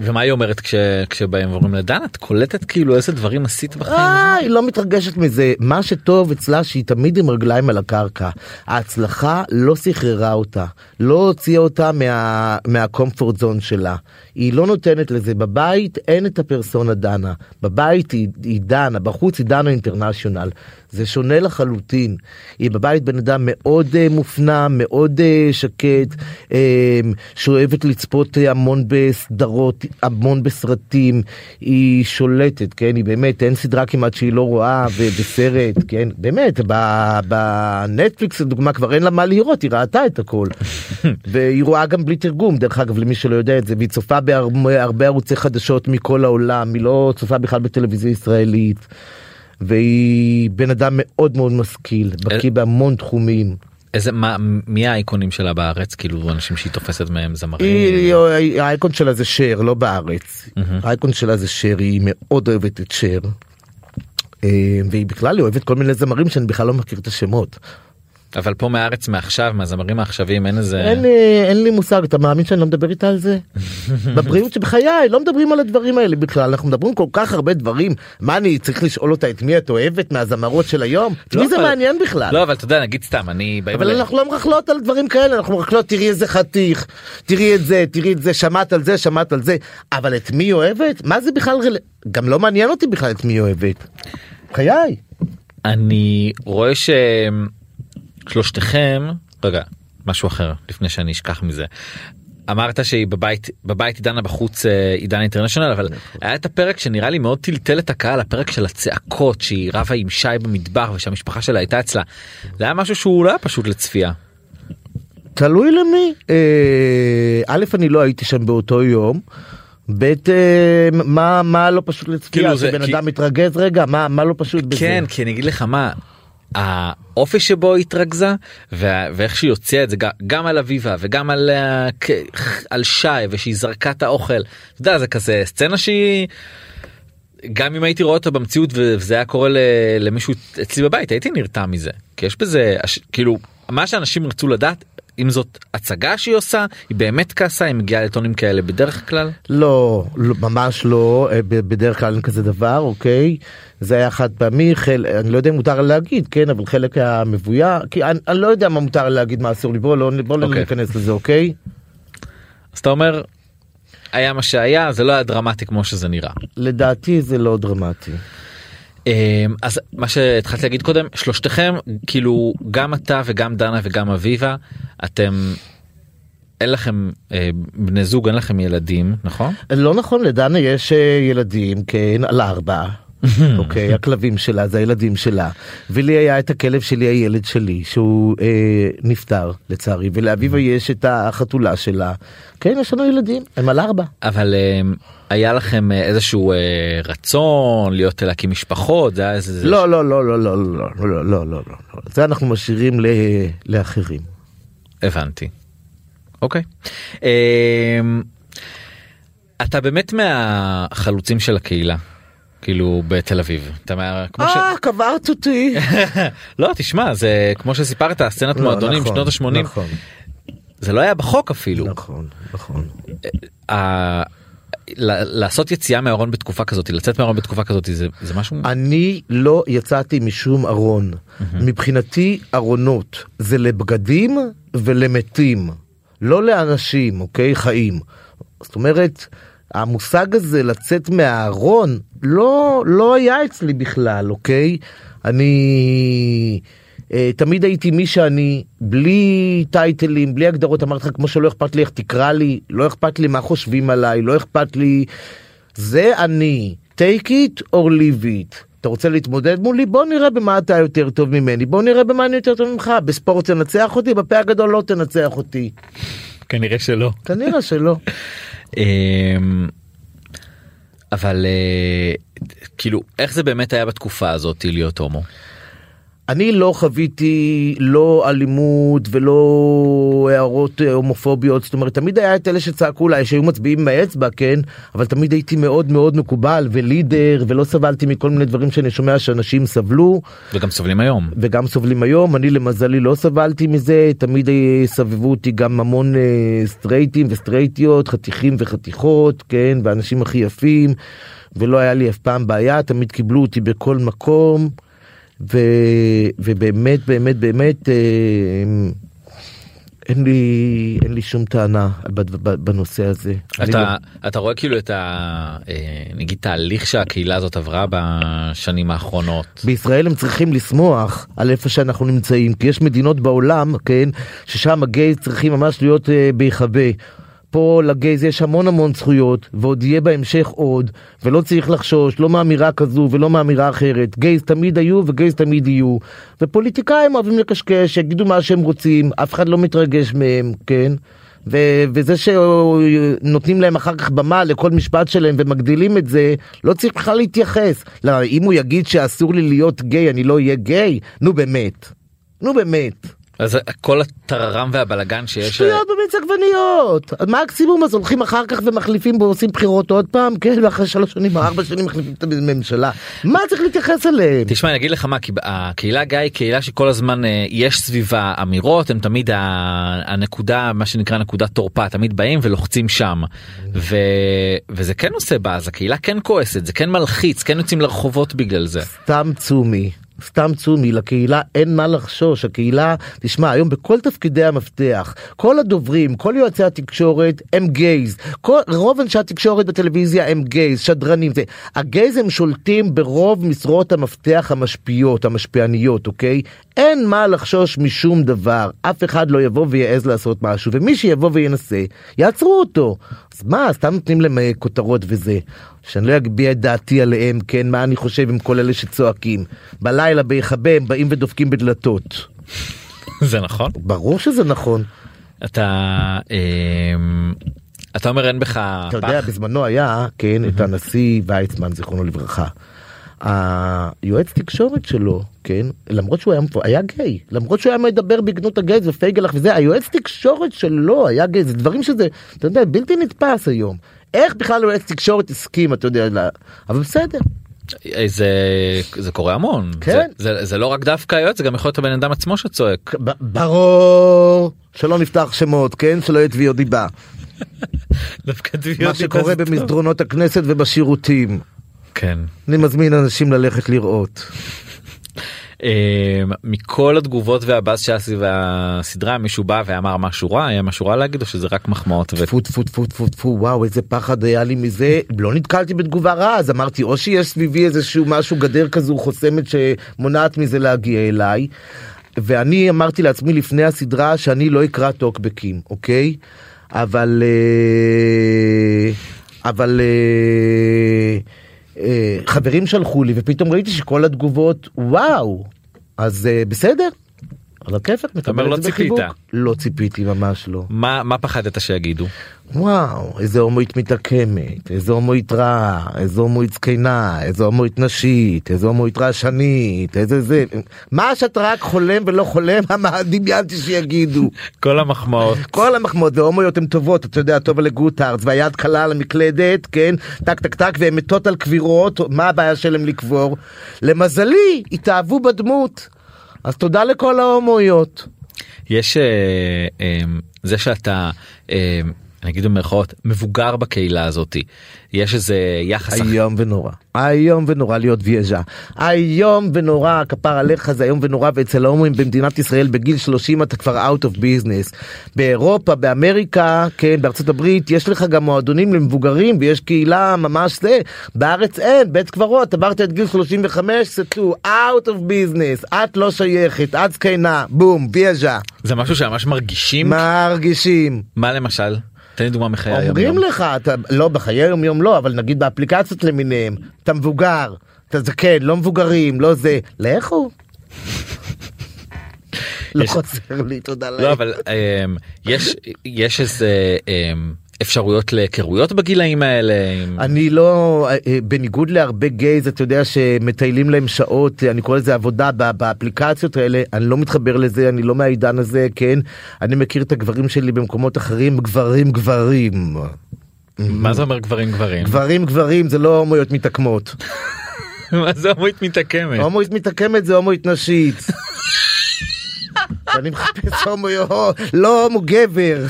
ומה היא אומרת כש, כשבאים ואומרים לה דנה את קולטת כאילו איזה דברים עשית בחיים. אה, היא לא מתרגשת מזה. מה שטוב אצלה שהיא תמיד עם רגליים על הקרקע. ההצלחה לא סחררה אותה, לא הוציאה אותה מה, מהקומפורט זון שלה. היא לא נותנת לזה. בבית אין את הפרסונה דנה. בבית היא, היא דנה בחוץ היא דנה אינטרנשיונל. זה שונה לחלוטין. היא בבית בן אדם מאוד uh, מופנם מאוד uh, שקט uh, שאוהבת לצפות uh, המון בסדרות המון בסרטים. היא שולטת כן? היא באמת אין סדרה כמעט שהיא לא רואה ובסרט כן? באמת בנטפליקס לדוגמה כבר אין לה מה לראות היא ראתה את הכל. (laughs) והיא רואה גם בלי תרגום. דרך אגב למי שלא יודע את זה והיא צופה בהרבה ערוצי חדשות מכל העולם היא לא צופה בכלל בטלוויזיה ישראלית. והיא בן אדם מאוד מאוד משכיל בקיא בהמון תחומים. איזה מה מי האייקונים שלה בארץ כאילו אנשים שהיא תופסת מהם זמרים היא, האייקון שלה זה שר לא בארץ mm-hmm. האייקון שלה זה שר היא מאוד אוהבת את שר. אה, והיא בכלל אוהבת כל מיני זמרים שאני בכלל לא מכיר את השמות. אבל פה מארץ מעכשיו מהזמרים העכשוויים אין איזה אין לי אין לי מושג אתה מאמין שאני לא מדבר איתה על זה (laughs) בבריאות שבחיי לא מדברים על הדברים האלה בכלל אנחנו מדברים כל כך הרבה דברים מה אני צריך לשאול אותה את מי את אוהבת מהזמרות של היום לא, מי זה אבל- מעניין בכלל. לא אבל אתה יודע נגיד סתם אני אבל אנחנו לא מרכלות על דברים כאלה אנחנו מרכלות תראי איזה חתיך תראי את זה תראי את זה שמעת על זה שמעת על זה אבל את מי אוהבת מה זה בכלל רל... גם לא מעניין אותי בכלל את מי אוהבת. חיי. אני רואה ששלושתכם רגע משהו אחר לפני שאני אשכח מזה. אמרת שהיא בבית בבית היא דנה בחוץ אה, היא דנה אינטרנשיונל אבל היה את הפרק שנראה לי מאוד טלטל את הקהל הפרק של הצעקות שהיא רבה עם שי במטבח ושהמשפחה שלה הייתה אצלה. זה היה משהו שהוא לא היה פשוט לצפייה. תלוי למי. אה, א' אני לא הייתי שם באותו יום. ב' אה, מה מה לא פשוט לצפייה כאילו זה- כי- אדם מתרגז רגע מה מה לא פשוט בזה. כן כי אני אגיד לך מה. האופי שבו היא התרכזה ואיך שהיא הוציאה את זה גם, על אביבה וגם על, אה, על שי ושהיא זרקה את האוכל. אתה יודע זה כזה סצנה שהיא גם אם הייתי רואה אותה במציאות וזה היה קורה למישהו אצלי בבית הייתי נרתע מזה כי יש בזה כאילו מה שאנשים רצו לדעת אם זאת הצגה שהיא עושה היא באמת כעסה היא מגיעה לטונים כאלה בדרך כלל. לא, לא ממש לא אה, בדרך כלל אין כזה דבר אוקיי זה היה חד פעמי חל... אני לא יודע אם מותר להגיד כן אבל חלק היה מבויה כי אני, אני לא יודע מה מותר להגיד מה אסור לי בוא לא בוא לא אוקיי. ניכנס לזה אוקיי. אז אתה אומר היה מה שהיה זה לא היה דרמטי כמו שזה נראה. לדעתי זה לא דרמטי. אמ, אז מה שהתחלתי להגיד קודם שלושתכם כאילו גם אתה וגם דנה וגם אביבה אתם אין לכם אה, בני זוג אין לכם ילדים נכון? לא נכון לדנה יש אה, ילדים כן על ארבע. אוקיי הכלבים שלה זה הילדים שלה ולי היה את הכלב שלי הילד שלי שהוא אה, נפטר לצערי ולאביבה יש את החתולה שלה כן יש לנו ילדים הם על ארבע. אבל אמ, היה לכם אה, איזשהו אה, רצון להיות להקים משפחות זה היה איזה זה- לא לא לא לא לא לא לא לא לא לא לא לא זה אנחנו משאירים ל- לאחרים. הבנתי. אוקיי. אמ, אתה באמת מהחלוצים של הקהילה כאילו בתל אביב אתה מה... כמו ש... אה קברת אותי. (laughs) לא תשמע זה כמו שסיפרת סצנת לא, מועדונים נכון, שנות ה-80 נכון זה לא היה בחוק אפילו נכון נכון. ה- ל- לעשות יציאה מהארון בתקופה כזאת לצאת מהארון בתקופה כזאת זה זה משהו אני לא יצאתי משום ארון. מבחינתי ארונות זה לבגדים ולמתים, לא לאנשים, אוקיי? חיים. זאת אומרת, המושג הזה לצאת מהארון לא, לא היה אצלי בכלל, אוקיי? אני אה, תמיד הייתי מי שאני, בלי טייטלים, בלי הגדרות, אמרתי לך, כמו שלא אכפת לי איך תקרא לי, לא אכפת לי מה חושבים עליי, לא אכפת לי... זה אני, take it or leave it. אתה רוצה להתמודד מולי? בוא נראה במה אתה יותר טוב ממני, בוא נראה במה אני יותר טוב ממך. בספורט תנצח אותי, בפה הגדול לא תנצח אותי. כנראה שלא. כנראה שלא. (laughs) אמ, אבל אה, כאילו איך זה באמת היה בתקופה הזאת להיות הומו. אני לא חוויתי לא אלימות ולא הערות אה, הומופוביות. זאת אומרת תמיד היה את אלה שצעקו לה שהיו מצביעים עם האצבע כן? אבל תמיד הייתי מאוד מאוד מקובל ולידר ולא סבלתי מכל מיני דברים שאני שומע שאנשים סבלו. וגם סובלים היום. וגם סובלים היום. אני למזלי לא סבלתי מזה. תמיד אה, סבבו אותי גם המון אה, סטרייטים וסטרייטיות חתיכים וחתיכות כן? ואנשים הכי יפים. ולא היה לי אף פעם בעיה. תמיד קיבלו אותי בכל מקום ו, ובאמת באמת באמת אה, אין לי אין לי שום טענה בנושא הזה. אני לא- אתה אתה רואה כאילו את ה... אה, נגיד תהליך שהקהילה הזאת עברה בשנים האחרונות. בישראל הם צריכים לשמוח על איפה שאנחנו נמצאים כי יש מדינות בעולם כן ששם הגייז צריכים ממש להיות אה, בהיחבא. פה לגייז יש המון המון זכויות ועוד יהיה בהמשך עוד ולא צריך לחשוש לא מאמירה כזו ולא מאמירה אחרת גייז תמיד היו וגייז תמיד יהיו ופוליטיקאים אוהבים לקשקש יגידו מה שהם רוצים אף אחד לא מתרגש מהם כן ו- וזה שנותנים להם אחר כך במה לכל משפט שלהם ומגדילים את זה, לא צריך בכלל להתייחס. לא, אם הוא יגיד שאסור לי להיות גיי, אני לא אהיה גיי? נו באמת. נו באמת. אז כל הטררם והבלגן שיש. שטויות במיץ עגבניות. מקסימום אז הולכים אחר כך ומחליפים ועושים בחירות עוד פעם, (laughs) כן, ואחרי שלוש שנים או ארבע שנים מחליפים את הממשלה. מה צריך להתייחס אליהם? תשמע אני אגיד לך מה כי הקהילה גיא היא קהילה שכל הזמן אה, יש סביבה אמירות הם תמיד הנקודה מה שנקרא נקודת תורפה תמיד באים ולוחצים שם ו... וזה כן עושה באז הקהילה כן כועסת זה כן מלחיץ כן יוצאים לרחובות בגלל זה. סתם צומי. סתם צומי, לקהילה אין מה לחשוש, הקהילה, תשמע, היום בכל תפקידי המפתח, כל הדוברים, כל יועצי התקשורת הם גייז, כל, רוב אנשי התקשורת בטלוויזיה הם גייז, שדרנים, זה, הגייז הם שולטים ברוב משרות המפתח המשפיעות, המשפיעניות, אוקיי? אין מה לחשוש משום דבר, אף אחד לא יבוא ויעז לעשות משהו, ומי שיבוא וינסה, יעצרו אותו. אז מה, סתם נותנים להם אה, כותרות וזה. שאני לא אגביה את דעתי עליהם, כן, מה אני חושב עם כל אלה שצועקים. בלילה בהיחבא הם באים ודופקים בדלתות. זה נכון ברור שזה נכון. אתה אמ, אתה אומר אין בך אתה יודע, פח? בזמנו היה, כן, את הנשיא ויצמן, זיכרונו לברכה. היועץ תקשורת שלו, כן, למרות שהוא היה, היה גיי, למרות שהוא היה מדבר בגנות הגייז ופייגלח וזה, היועץ תקשורת שלו היה גיי, זה דברים שזה, אתה יודע, בלתי נתפס היום. איך בכלל יועץ תקשורת הסכים, אתה יודע, לה- אבל בסדר. אה, זה זה קורה המון כן. זה, זה, זה לא רק דווקא היועץ זה גם יכול להיות הבן אדם עצמו שצועק ברור שלא נפתח שמות, כן? שלא יהיה תביעות דיבה. (laughs) דווקא מה שקורה במסדרונות הכנסת ובשירותים. כן אני מזמין אנשים ללכת לראות. אמ, מכל התגובות והבאז שהיה סביב הסדרה מישהו בא ואמר משהו רע היה משהו רע להגיד או שזה רק מחמאות ו... טפו טפו טפו טפו וואו איזה פחד היה לי מזה לא נתקלתי בתגובה רעה אז אמרתי או שיש סביבי איזשהו משהו גדר כזו חוסמת שמונעת מזה להגיע אליי. ואני אמרתי לעצמי לפני הסדרה שאני לא אקרא טוקבקים אוקיי אבל אה, אבל אה, חברים שלחו לי ופתאום ראיתי שכל התגובות וואו אז אה, בסדר. על הכיפאק אומר, מקבל לא את זה ציפית. בחיבוק. לא ציפיתי ממש לא. מה מה פחדת שיגידו וואו, איזה הומואית מתעקמת, איזה הומואית רעה, איזה הומואית זקנה, איזה הומואית נשית, איזה הומואית רעשנית, איזה זה. מה שאתה רק חולם ולא חולם, (laughs) מה דמיינתי שיגידו. כל המחמאות כל המחמאות והומואיות הן טובות, אתה יודע, טובה לגוטארץ, והיד קלה על המקלדת, כן, טק טק טק, והן מתות על קבירות, מה הבעיה שלהם לקבור? למזלי, התאהבו בדמות. אז תודה לכל ההומואיות. יש אה, אה, זה שאתה אה, אני אגיד במרכאות מבוגר בקהילה הזאתי יש איזה יחס. איום ונורא. איום ונורא להיות ויאז'ה. איום ונורא, כפר עליך זה איום ונורא, ואצל ההומואים במדינת ישראל בגיל 30 אתה כבר out of business. באירופה, באמריקה, כן, בארצות הברית, יש לך גם מועדונים למבוגרים ויש קהילה ממש זה. בארץ אין, בית קברות, עברת את גיל 35, סטו, out of business, את לא שייכת, את זקנה, בום, ויאז'ה. זה משהו שממש מרגישים מרגישים. מה למשל תן לי דוגמה מחיי היום אומרים לך, אתה, לא בחיי היום יום לא, אבל נגיד באפליקציות למיניהם, אתה מבוגר, אתה זקן, לא מבוגרים, לא זה, לכו. לא חוזר לי, תודה לאל. לא אבל אמ, יש יש איזה אמ, אפשרויות להיכרויות בגילאים האלה. אני לא, אה, אה, בניגוד להרבה גייז, אתה יודע שמטיילים להם שעות, אני קורא לזה עבודה באפליקציות האלה, אני לא מתחבר לזה, אני לא מהעידן הזה, כן? אני מכיר את הגברים שלי במקומות אחרים, גברים גברים. מה זה אומר גברים גברים? גברים גברים זה לא הומואיות מתעקמות. (laughs) מה זה הומואית מתעקמת? הומואית מתעקמת זה הומואית נשית. (laughs) אני מחפש הומואיות, לא הומו גבר.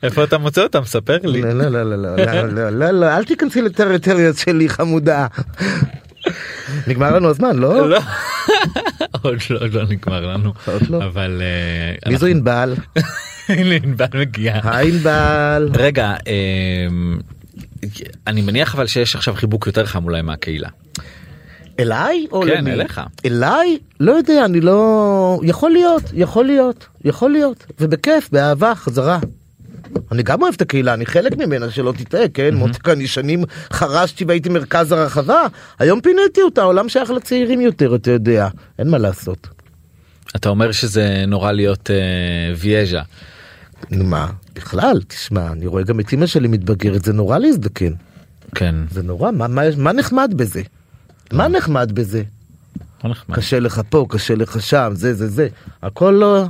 כן. איפה אתה מוצא אותם ספר לי. לא, לא, לא, לא, לא, לא, לא, לא, לא אל תיכנסי לטריטריות שלי חמודה. נגמר לנו הזמן, לא? לא. (laughs) עוד לא, לא נגמר לנו. עוד לא. אבל... אה, מי זו ענבל? (laughs) הנה ענבל מגיעה. היי ענבל. רגע, אה, אני מניח אבל שיש עכשיו חיבוק יותר חם אולי מהקהילה. אליי או כן, למי? אליך. אליי? לא יודע, אני לא... יכול להיות, יכול להיות, יכול להיות, ובכיף, באהבה, חזרה. אני גם אוהב את הקהילה, אני חלק ממנה, שלא תטעה, כן? מותק, אני שנים חרשתי והייתי מרכז הרחבה, היום פיניתי אותה, העולם שייך לצעירים יותר, אתה יודע. אין מה לעשות. אתה אומר שזה נורא להיות אה, ויאז'ה. מה, בכלל, תשמע, אני רואה גם את אמא שלי מתבגרת, זה נורא להזדקן. כן. זה נורא, מה, מה, מה נחמד בזה? מה נחמד בזה? לא נחמד. קשה לך פה, קשה לך שם, זה זה זה, הכל לא...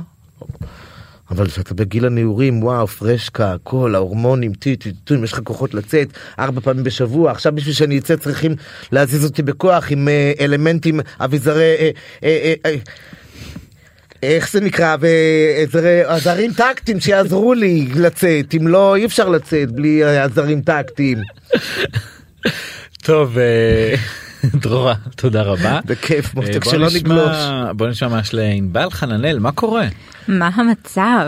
אבל כשאתה בגיל הנעורים, וואו, פרשקה, הכל, ההורמונים, טי טי טי, יש לך כוחות לצאת ארבע פעמים בשבוע, עכשיו בשביל שאני אצא צריכים להזיז אותי בכוח עם אה, אלמנטים, אביזרי... אה, אה, איך זה נקרא? ועזרי- עזרים טקטיים שיעזרו לי לצאת, אם לא אי אפשר לצאת בלי עזרים טקטיים. טוב, (laughs) דרורה, תודה רבה. בכיף, אה, מותק, בוא שלא נגלוש. בוא נשמע מה יש לענבל חננאל, מה קורה? מה המצב?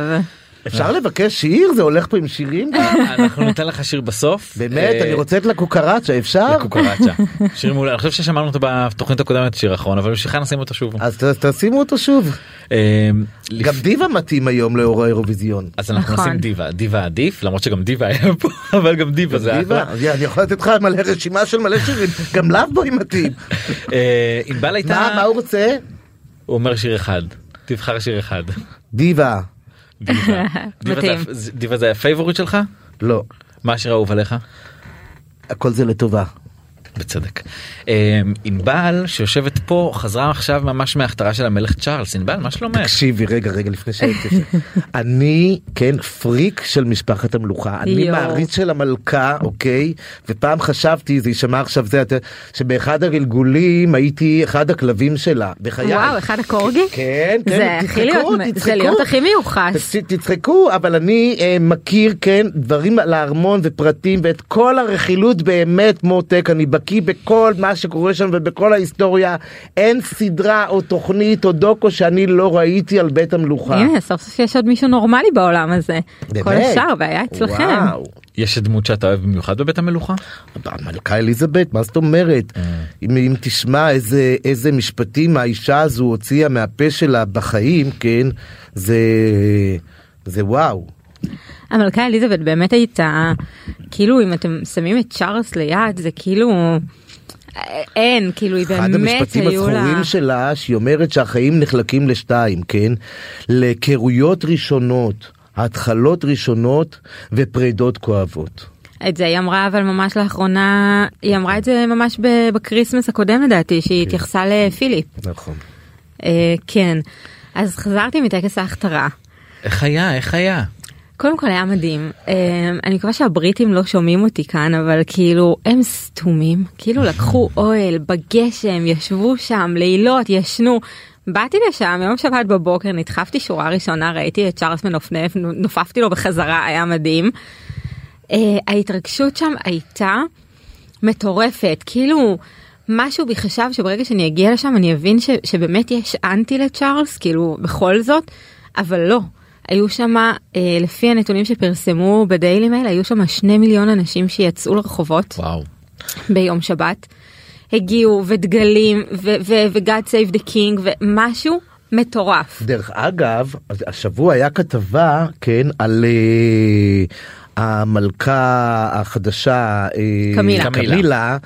אפשר לבקש שיר? זה הולך פה עם שירים? (laughs) אנחנו ניתן לך שיר בסוף. באמת, אה, אני רוצה את לקוקרצ'ה, אפשר? לקוקרצ'ה. (laughs) שיר מעולה, אני חושב ששמענו אותו בתוכנית הקודמת שיר אחרון אבל בשבילך נשים אותו שוב. אז תשימו אותו שוב. אה, גם דיווה מתאים היום לאור האירוויזיון. אז אנחנו נכון. נשים דיווה, דיווה עדיף למרות שגם דיווה היה פה (laughs) אבל גם דיווה זה אחלה. אני יכול לתת לך מלא רשימה של מלא שירים, גם Love Boy מתאים. אה, ענבל הייתה, מה, מה הוא רוצה? הוא אומר שיר אחד, תבחר שיר אחד. דיווה. דיווה. (laughs) דיווה זה ה favorite שלך? לא, מה השיר האהוב עליך? הכל זה לטובה. בצדק. אה, ענבל שיושבת פה חזרה עכשיו ממש מההכתרה של המלך צ'ארלס ענבל מה שלומך? תקשיבי, רגע, רגע, לפני שהייתי שם. (laughs) אני, כן, פריק של משפחת המלוכה. אני. מעריץ של המלכה, אוקיי? ופעם חשבתי, זה יישמע עכשיו זה, שבאחד הגלגולים הייתי אחד הכלבים שלה. בחיי. וואו, אחד הקורגי? כן, כן, תצחקו, להיות- זה. להיות הכי מיוחס. תצ- תצחקו, אבל אני אה, מכיר, כן, דברים על הארמון ופרטים ואת כל הרכילות באמת מותק, אני בקיא בכל מה שקורה שם ובכל ההיסטוריה. אין סדרה או תוכנית או דוקו שאני לא ראיתי על בית המלוכה. הנה, סוף סוף יש עוד מישהו נורמלי בעולם הזה. כל באמת? השאר הבעיה אצלכם. וואו. יש דמות שאתה אוהב במיוחד בבית המלוכה? המלכה אליזבת, מה זאת אומרת? אם, אם תשמע איזה, איזה משפטים האישה הזו הוציאה מהפה שלה בחיים, כן, זה, זה וואו. המלכה אליזבת באמת הייתה, כאילו אם אתם שמים את צ'ארלס ליד, זה כאילו... אין, כאילו היא אחד באמת המשפטים היו לה... הזכורים שלה, שהיא אומרת שהחיים נחלקים לשתיים, כן? להיכרויות ראשונות, התחלות ראשונות ופרידות כואבות. את זה היא אמרה אבל ממש לאחרונה, היא אמרה את זה ממש בקריסמס הקודם לדעתי, שהיא התייחסה לפיליפ. נכון. אה, כן. אז חזרתי מטקס ההכתרה. איך היה איך היה? קודם כל היה מדהים. אה, אני מקווה שהבריטים לא שומעים אותי כאן, אבל כאילו הם סתומים, כאילו לקחו (laughs) אוהל בגשם, ישבו שם לילות, ישנו. באתי לשם יום שבת בבוקר, נדחפתי שורה ראשונה, ראיתי את צ'ארלס מנופנף, נופפתי לו בחזרה, היה מדהים. אה, ההתרגשות שם הייתה מטורפת, כאילו משהו בי חשב שברגע שאני אגיע לשם אני אבין ש, שבאמת יש אנטי לצ'ארלס, כאילו בכל זאת, אבל לא. היו שם, אה, לפי הנתונים שפרסמו בדיילי מייל, היו שם שני מיליון אנשים שיצאו לרחובות וואו. ביום שבת. הגיעו ודגלים ו- ו- ו-God Save the King ומשהו מטורף. דרך אגב, השבוע היה כתבה, כן, על אה, המלכה החדשה, אה, קמילה. קמילה,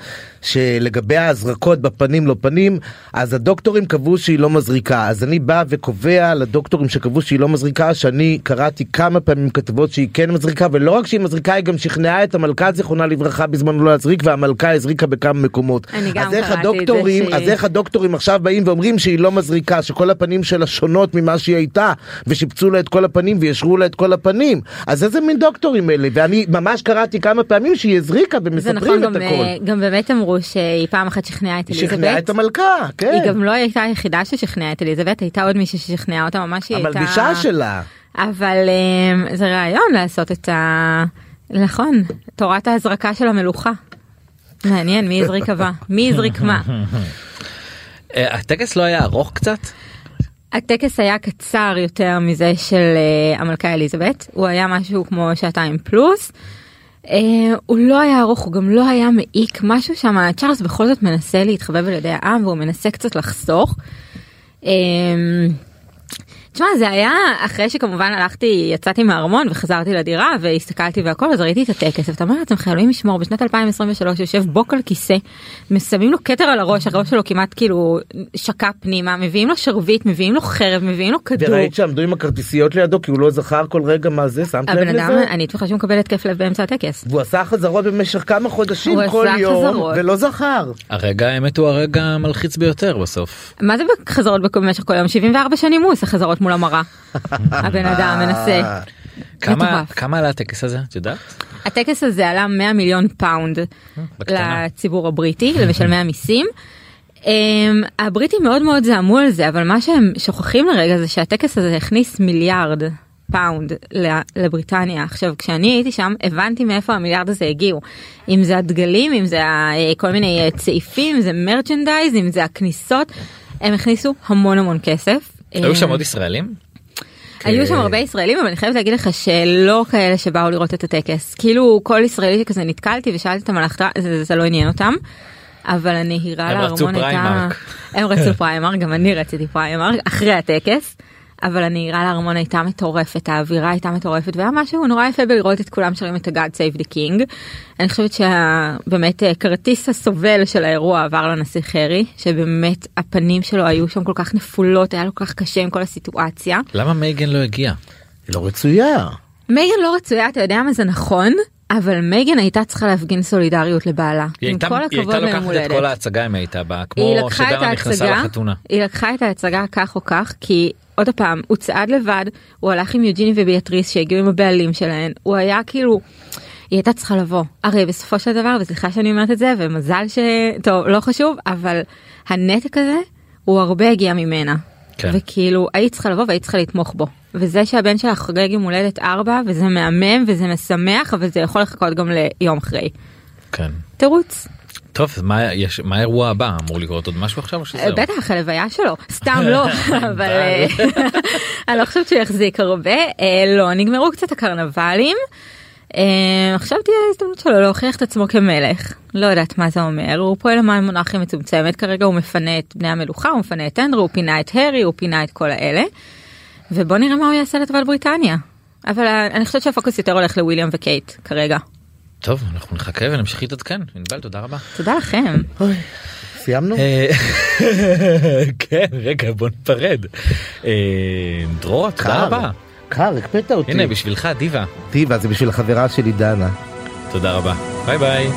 שלגבי ההזרקות בפנים לא פנים, אז הדוקטורים קבעו שהיא לא מזריקה. אז אני בא וקובע לדוקטורים שקבעו שהיא לא מזריקה, שאני קראתי כמה פעמים כתבות שהיא כן מזריקה, ולא רק שהיא מזריקה, היא גם שכנעה את המלכה זיכרונה לברכה בזמנו לא להזריק, והמלכה הזריקה בכמה מקומות. אני גם אז איך קראתי את זה הדוקטורים, אז איך הדוקטורים עכשיו באים ואומרים שהיא לא מזריקה, שכל הפנים שלה שונות ממה שהיא הייתה, ושיפצו לה את כל הפנים וישרו לה את כל הפנים. אז איזה מין דוקטורים אלה? ואני ממש קראתי כמה פעמים שהיא הזריקה ומספרים נכון, את גם, הכל. אה, גם באמת אמרו שהיא פעם אחת שכנעה את היא אליזבת. שכנעה את המלכה, כן. היא גם לא הייתה היחידה ששכנעה את אליזבת, הייתה עוד מישהי ששכנעה אותה, ממש היא הייתה... המלבישה שלה. אבל אה, זה רעיון לעשות את ה... נכון, תורת ההזרקה של המלוכה. מעניין מי הזריק הבא, מי הזריק מה. (laughs) אה, הטקס לא היה ארוך קצת? הטקס היה קצר יותר מזה של אה, המלכה אליזבת, הוא היה משהו כמו שעתיים פלוס. אה, הוא לא היה ארוך, הוא גם לא היה מעיק, משהו שם, צ'ארלס בכל זאת מנסה להתחבב על ידי העם והוא מנסה קצת לחסוך. אה, תשמע זה היה אחרי שכמובן הלכתי יצאתי מהארמון וחזרתי לדירה והסתכלתי והכל אז ראיתי את הטקס ואתה אומר לעצמך אלוהים ישמור בשנת 2023 יושב בוק על כיסא שמים לו כתר על הראש הראש שלו כמעט כאילו שקע פנימה מביאים לו שרביט מביאים לו חרב מביאים לו כדור. וראית שעמדו עם הכרטיסיות לידו כי הוא לא זכר כל רגע מה זה שמת לב לזה? אני בטוחה שהוא מקבל התקף לב באמצע הטקס. והוא עשה חזרות במשך כמה חודשים כל יום חזרות. ולא זכר. הרגע האמת הוא הרגע המלחיץ ביותר בסוף. מה זה חזרות במשך כל יום 74 שנים הוא עושה חזרות מול המראה. (laughs) הבן אדם מנסה. כמה מטורף. כמה עלה הטקס הזה את יודעת? הטקס הזה עלה 100 מיליון פאונד בקטנה. לציבור הבריטי למשלמי המיסים. Um, הבריטים מאוד מאוד זעמו על זה אבל מה שהם שוכחים לרגע זה שהטקס הזה הכניס מיליארד פאונד לבריטניה עכשיו כשאני הייתי שם הבנתי מאיפה המיליארד הזה הגיעו אם זה הדגלים אם זה ה- כל מיני אה, צעיפים אם זה merchandise אם זה הכניסות הם הכניסו המון המון כסף. היו שם אה, עוד ישראלים? היו שם הרבה ישראלים אבל אני חייבת להגיד לך שלא כאלה שבאו לראות את הטקס כאילו כל ישראלי שבזה נתקלתי ושאלתי אותם על ההכתרה זה, זה לא עניין אותם. אבל הנהירה הם רצו לארמון הייתה פריימרק. הם רצו פריימרק גם אני רציתי פריימרק אחרי הטקס. אבל הנהירה לארמון הייתה מטורפת האווירה הייתה מטורפת והיה משהו נורא יפה בלראות את כולם שרים את ה-God Save the King. אני חושבת שבאמת פרטיס הסובל של האירוע עבר לנסיך הארי שבאמת הפנים שלו היו שם כל כך נפולות היה לו כל כך קשה עם כל הסיטואציה. למה מייגן לא הגיע? היא לא רצויה. מייגן לא רצויה אתה יודע מה זה נכון אבל מייגן הייתה צריכה להפגין סולידריות לבעלה. היא הייתה היא הייתה לוקחת את הולדת. כל ההצגה אם הייתה היא כמו את שדנה נכנסה לחתונה. היא לקחה את ההצגה כך או כך כי עוד פעם הוא צעד לבד הוא הלך עם יוג'יני וביאטריס שהגיעו עם הבעלים שלהן הוא היה כאילו. היא הייתה צריכה לבוא הרי בסופו של דבר וסליחה שאני אומרת את זה ומזל ש... טוב לא חשוב אבל הנתק הזה הוא הרבה הגיע ממנה. כן. וכאילו היית צריכה לבוא והיית צריכה לתמוך בו וזה שהבן שלך חוגג יום הולדת ארבע וזה מהמם וזה משמח אבל זה יכול לחכות גם ליום אחרי. כן. תירוץ. טוב מה יש מה האירוע הבא אמור לקרות עוד משהו עכשיו או שזהו? בטח הלוויה שלו סתם לא (laughs) אבל אה, (laughs) אני לא חושבת שהוא יחזיק הרבה אה, לא נגמרו קצת הקרנבלים. אה, עכשיו תהיה ההזדמנות שלו להוכיח את עצמו כמלך לא יודעת מה זה אומר הוא פועל למען מונרכיה מצומצמת כרגע הוא מפנה את בני המלוכה הוא מפנה את אנדרו הוא פינה את הארי הוא פינה את כל האלה. ובוא נראה מה הוא יעשה לטובת בריטניה. אבל אני חושבת שהפוקוס יותר הולך לוויליאם וקייט כרגע. טוב אנחנו נחכה ונמשיך להתעדכן. ענבל תודה רבה. תודה לכם. סיימנו? אה, (laughs) כן רגע בוא ניפרד. אה, דרור תודה. רבה. קר, הקפאת אותי. הנה בשבילך דיווה. טיבה זה בשביל החברה שלי דנה. תודה רבה. ביי ביי.